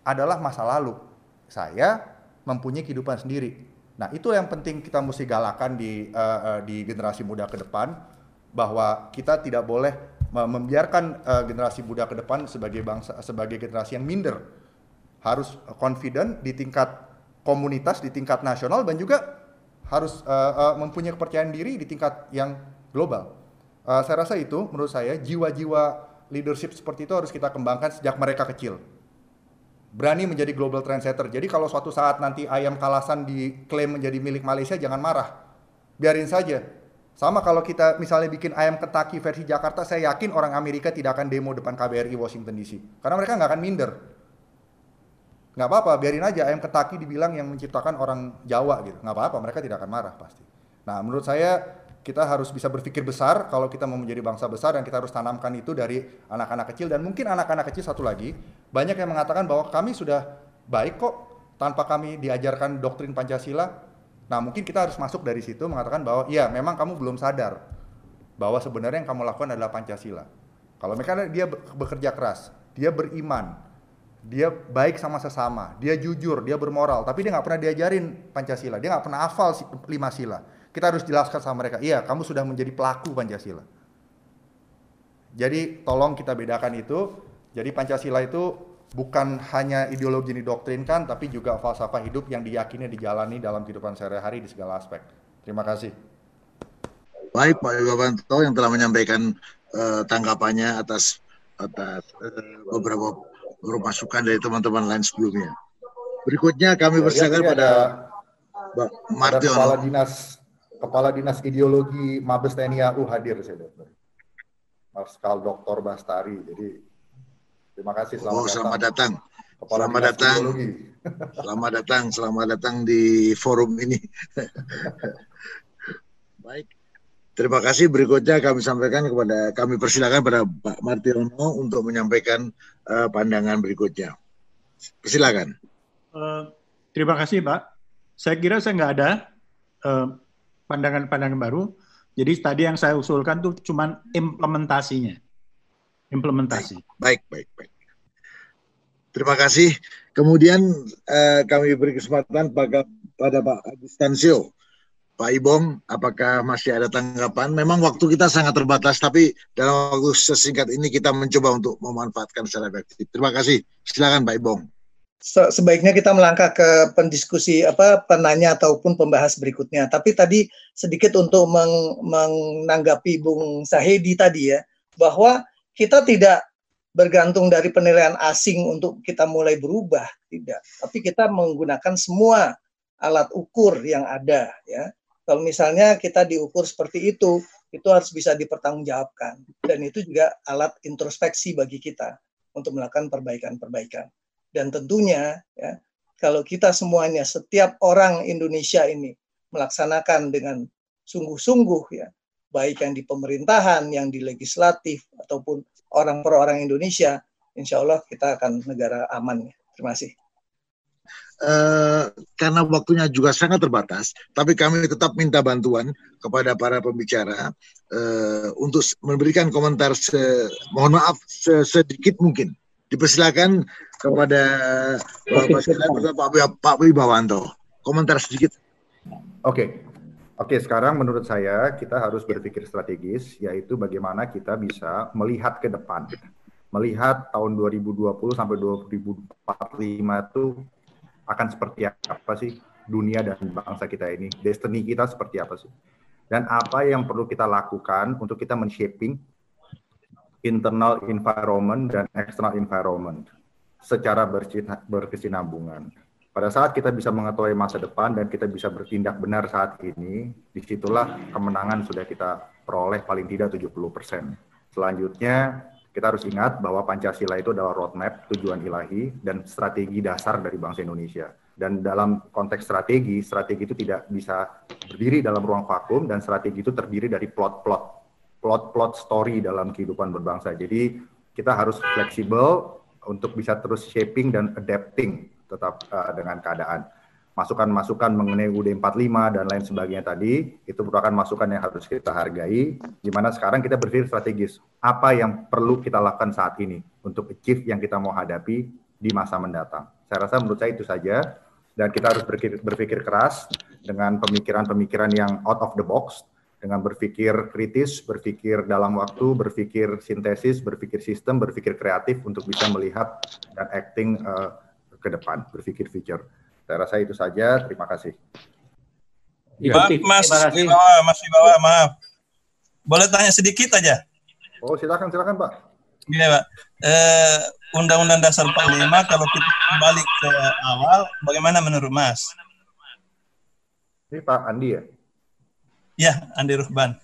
adalah masa lalu. Saya mempunyai kehidupan sendiri. Nah, itu yang penting kita mesti galakan di uh, di generasi muda ke depan bahwa kita tidak boleh membiarkan uh, generasi muda ke depan sebagai bangsa sebagai generasi yang minder. Harus confident di tingkat komunitas, di tingkat nasional dan juga harus uh, uh, mempunyai kepercayaan diri di tingkat yang global. Uh, saya rasa itu menurut saya jiwa-jiwa leadership seperti itu harus kita kembangkan sejak mereka kecil. Berani menjadi global trendsetter. Jadi kalau suatu saat nanti ayam kalasan diklaim menjadi milik Malaysia jangan marah. Biarin saja sama kalau kita misalnya bikin ayam ketaki versi Jakarta, saya yakin orang Amerika tidak akan demo depan KBRI Washington DC. Karena mereka nggak akan minder. Nggak apa-apa, biarin aja ayam ketaki dibilang yang menciptakan orang Jawa gitu. Nggak apa-apa, mereka tidak akan marah pasti. Nah menurut saya kita harus bisa berpikir besar kalau kita mau menjadi bangsa besar dan kita harus tanamkan itu dari anak-anak kecil dan mungkin anak-anak kecil satu lagi banyak yang mengatakan bahwa kami sudah baik kok tanpa kami diajarkan doktrin Pancasila Nah, mungkin kita harus masuk dari situ mengatakan bahwa ya memang kamu belum sadar bahwa sebenarnya yang kamu lakukan adalah Pancasila. Kalau mereka dia bekerja keras, dia beriman, dia baik sama sesama, dia jujur, dia bermoral, tapi dia nggak pernah diajarin Pancasila, dia nggak pernah hafal lima sila. Kita harus jelaskan sama mereka, iya kamu sudah menjadi pelaku Pancasila. Jadi tolong kita bedakan itu. Jadi Pancasila itu bukan hanya ideologi yang didoktrinkan, tapi juga falsafah hidup yang diyakini dijalani dalam kehidupan sehari-hari di segala aspek. Terima kasih. Baik Pak Yogawanto yang telah menyampaikan uh, tanggapannya atas atas uh, beberapa beberapa masukan dari teman-teman lain sebelumnya. Berikutnya kami ya, persilakan ya, pada Mbak Martion. Kepala Dinas Kepala Dinas Ideologi Mabes TNI AU hadir saya dokter. Marskal Dr. Bastari. Jadi Terima kasih. Selamat oh, selamat datang. datang. selamat datang. selamat datang. Selamat datang di forum ini. Baik. Terima kasih. Berikutnya kami sampaikan kepada kami persilakan pada Pak Martirno untuk menyampaikan uh, pandangan berikutnya. Persilakan. Uh, terima kasih, Pak. Saya kira saya nggak ada eh, pandangan-pandangan baru. Jadi tadi yang saya usulkan tuh cuma implementasinya implementasi. Baik, baik, baik. Terima kasih. Kemudian uh, kami beri kesempatan pada, pada Pak Agustansio. Pak Ibong, apakah masih ada tanggapan? Memang waktu kita sangat terbatas, tapi dalam waktu sesingkat ini kita mencoba untuk memanfaatkan secara efektif. Terima kasih. Silakan Pak Ibong. Sebaiknya kita melangkah ke pendiskusi apa penanya ataupun pembahas berikutnya. Tapi tadi sedikit untuk meng, menanggapi Bung Sahedi tadi ya, bahwa kita tidak bergantung dari penilaian asing untuk kita mulai berubah, tidak. Tapi kita menggunakan semua alat ukur yang ada, ya. Kalau misalnya kita diukur seperti itu, itu harus bisa dipertanggungjawabkan. Dan itu juga alat introspeksi bagi kita untuk melakukan perbaikan-perbaikan. Dan tentunya, ya, kalau kita semuanya, setiap orang Indonesia ini melaksanakan dengan sungguh-sungguh, ya, baik yang di pemerintahan, yang di legislatif, ataupun orang per orang Indonesia, insya Allah kita akan negara aman. Terima kasih. Uh, karena waktunya juga sangat terbatas, tapi kami tetap minta bantuan kepada para pembicara uh, untuk memberikan komentar, mohon maaf, se sedikit mungkin. Dipersilakan kepada Pak, Pak, Pak Wibawanto. Komentar sedikit. Oke, okay. Oke, sekarang menurut saya kita harus berpikir strategis, yaitu bagaimana kita bisa melihat ke depan. Melihat tahun 2020 sampai 2045 itu akan seperti apa sih dunia dan bangsa kita ini, destiny kita seperti apa sih. Dan apa yang perlu kita lakukan untuk kita men-shaping internal environment dan external environment secara berkesinambungan. Pada saat kita bisa mengetahui masa depan dan kita bisa bertindak benar saat ini, di situlah kemenangan sudah kita peroleh paling tidak 70%. Selanjutnya, kita harus ingat bahwa Pancasila itu adalah roadmap tujuan ilahi dan strategi dasar dari bangsa Indonesia. Dan dalam konteks strategi, strategi itu tidak bisa berdiri dalam ruang vakum dan strategi itu terdiri dari plot-plot, plot-plot story dalam kehidupan berbangsa. Jadi kita harus fleksibel untuk bisa terus shaping dan adapting tetap uh, dengan keadaan. Masukan-masukan mengenai UD 45 dan lain sebagainya tadi, itu merupakan masukan yang harus kita hargai, di mana sekarang kita berpikir strategis. Apa yang perlu kita lakukan saat ini untuk achieve yang kita mau hadapi di masa mendatang. Saya rasa menurut saya itu saja, dan kita harus berpikir, berpikir keras dengan pemikiran-pemikiran yang out of the box, dengan berpikir kritis, berpikir dalam waktu, berpikir sintesis, berpikir sistem, berpikir kreatif untuk bisa melihat dan acting uh, ke depan, berpikir future. Saya rasa itu saja. Terima kasih. Maaf, Mas Wibawa, Mas Wibawa, maaf. Boleh tanya sedikit aja? Oh, silakan, silakan, Pak. Gini, Pak. Eh, Undang-Undang Dasar 45 kalau kita kembali ke awal, bagaimana menurut Mas? Ini Pak Andi ya? Ya, Andi Ruhban.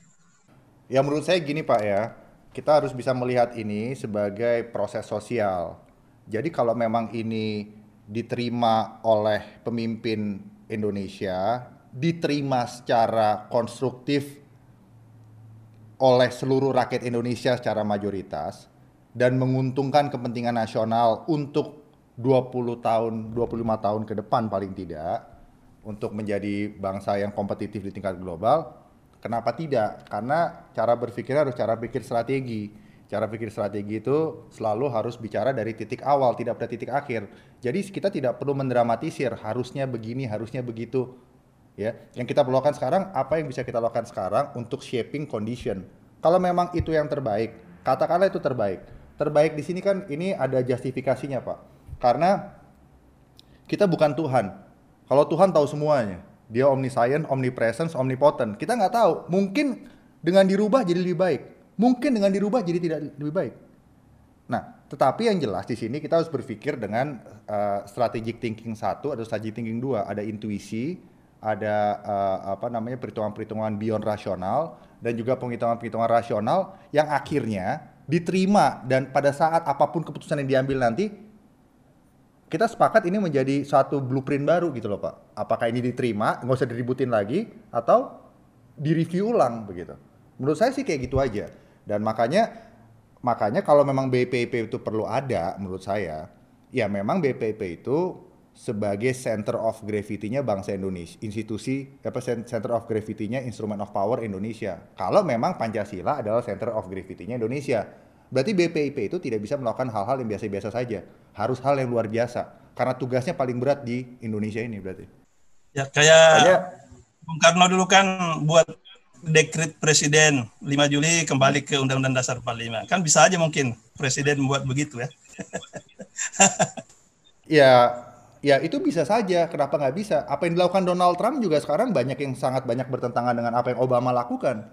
Ya menurut saya gini Pak ya, kita harus bisa melihat ini sebagai proses sosial. Jadi kalau memang ini diterima oleh pemimpin Indonesia, diterima secara konstruktif oleh seluruh rakyat Indonesia secara mayoritas dan menguntungkan kepentingan nasional untuk 20 tahun, 25 tahun ke depan paling tidak untuk menjadi bangsa yang kompetitif di tingkat global, kenapa tidak? Karena cara berpikir harus cara pikir strategi cara pikir strategi itu selalu harus bicara dari titik awal, tidak pada titik akhir. Jadi kita tidak perlu mendramatisir, harusnya begini, harusnya begitu. Ya, yang kita perlu lakukan sekarang, apa yang bisa kita lakukan sekarang untuk shaping condition. Kalau memang itu yang terbaik, katakanlah itu terbaik. Terbaik di sini kan ini ada justifikasinya, Pak. Karena kita bukan Tuhan. Kalau Tuhan tahu semuanya, dia omniscient, omnipresence, omnipotent. Kita nggak tahu. Mungkin dengan dirubah jadi lebih baik mungkin dengan dirubah jadi tidak lebih baik. Nah, tetapi yang jelas di sini kita harus berpikir dengan uh, strategic thinking satu atau strategic thinking dua, ada intuisi, ada uh, apa namanya perhitungan-perhitungan beyond rasional dan juga penghitungan-penghitungan rasional yang akhirnya diterima dan pada saat apa pun keputusan yang diambil nanti kita sepakat ini menjadi satu blueprint baru gitu loh Pak. Apakah ini diterima, nggak usah diributin lagi atau direview ulang begitu. Menurut saya sih kayak gitu aja. Dan makanya makanya kalau memang BPIP itu perlu ada menurut saya, ya memang BPIP itu sebagai center of gravity-nya bangsa Indonesia, institusi apa center of gravity-nya instrument of power Indonesia. Kalau memang Pancasila adalah center of gravity-nya Indonesia, berarti BPIP itu tidak bisa melakukan hal-hal yang biasa-biasa saja, harus hal yang luar biasa karena tugasnya paling berat di Indonesia ini berarti. Ya kayak Hanya, Bung Karno dulu kan buat dekret presiden 5 Juli kembali ke Undang-Undang Dasar 45. Kan bisa aja mungkin presiden membuat begitu ya. ya, ya itu bisa saja. Kenapa nggak bisa? Apa yang dilakukan Donald Trump juga sekarang banyak yang sangat banyak bertentangan dengan apa yang Obama lakukan.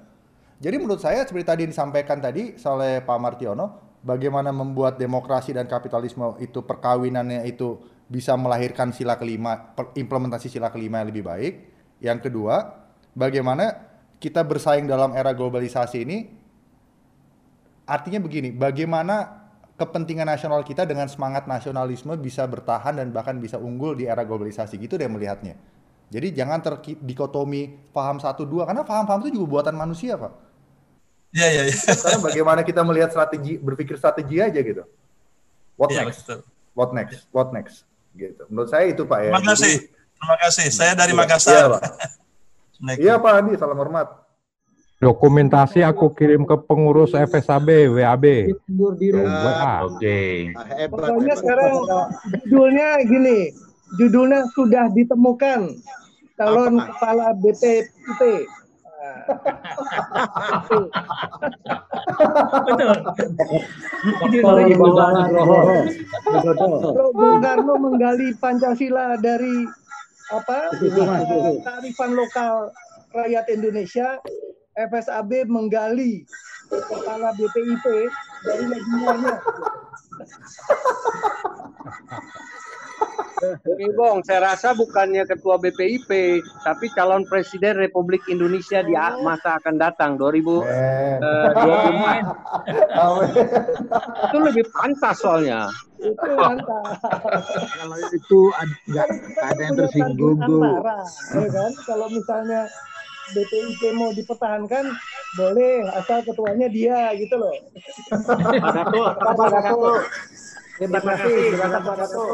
Jadi menurut saya seperti tadi disampaikan tadi oleh Pak Martiono, bagaimana membuat demokrasi dan kapitalisme itu perkawinannya itu bisa melahirkan sila kelima, implementasi sila kelima yang lebih baik. Yang kedua, bagaimana kita bersaing dalam era globalisasi ini artinya begini, bagaimana kepentingan nasional kita dengan semangat nasionalisme bisa bertahan dan bahkan bisa unggul di era globalisasi gitu deh melihatnya. Jadi jangan terdikotomi paham satu dua karena paham-paham itu juga buatan manusia pak. Iya iya. Ya. Sekarang bagaimana kita melihat strategi berpikir strategi aja gitu. What ya, next? Betul. What next? What next? Gitu. Menurut saya itu pak ya. Terima kasih. Jadi, Terima kasih. Saya dari iya, Makassar. Iya, pak. Iya Pak Andi, salam hormat. Dokumentasi aku kirim ke pengurus FSAB WAB. WA. Oke. Okay. Pokoknya sekarang judulnya gini, judulnya sudah ditemukan calon Apa? kepala BPIP. Betul. Bung Karno menggali Pancasila dari apa kearifan lokal rakyat Indonesia FSAB menggali kepala BPIP dari leginya. Ini Bong, saya rasa bukannya ketua BPIP, tapi calon presiden Republik Indonesia di masa akan datang 2024. Eh, itu lebih pantas soalnya. Itu pantas. Kalau itu ada, ada yang tersinggung antara, ya kan? Kalau misalnya BPIP mau dipertahankan boleh asal ketuanya dia gitu loh. Pak Dato, Pak Dato. Terima kasih, terima kasih Pak Dato.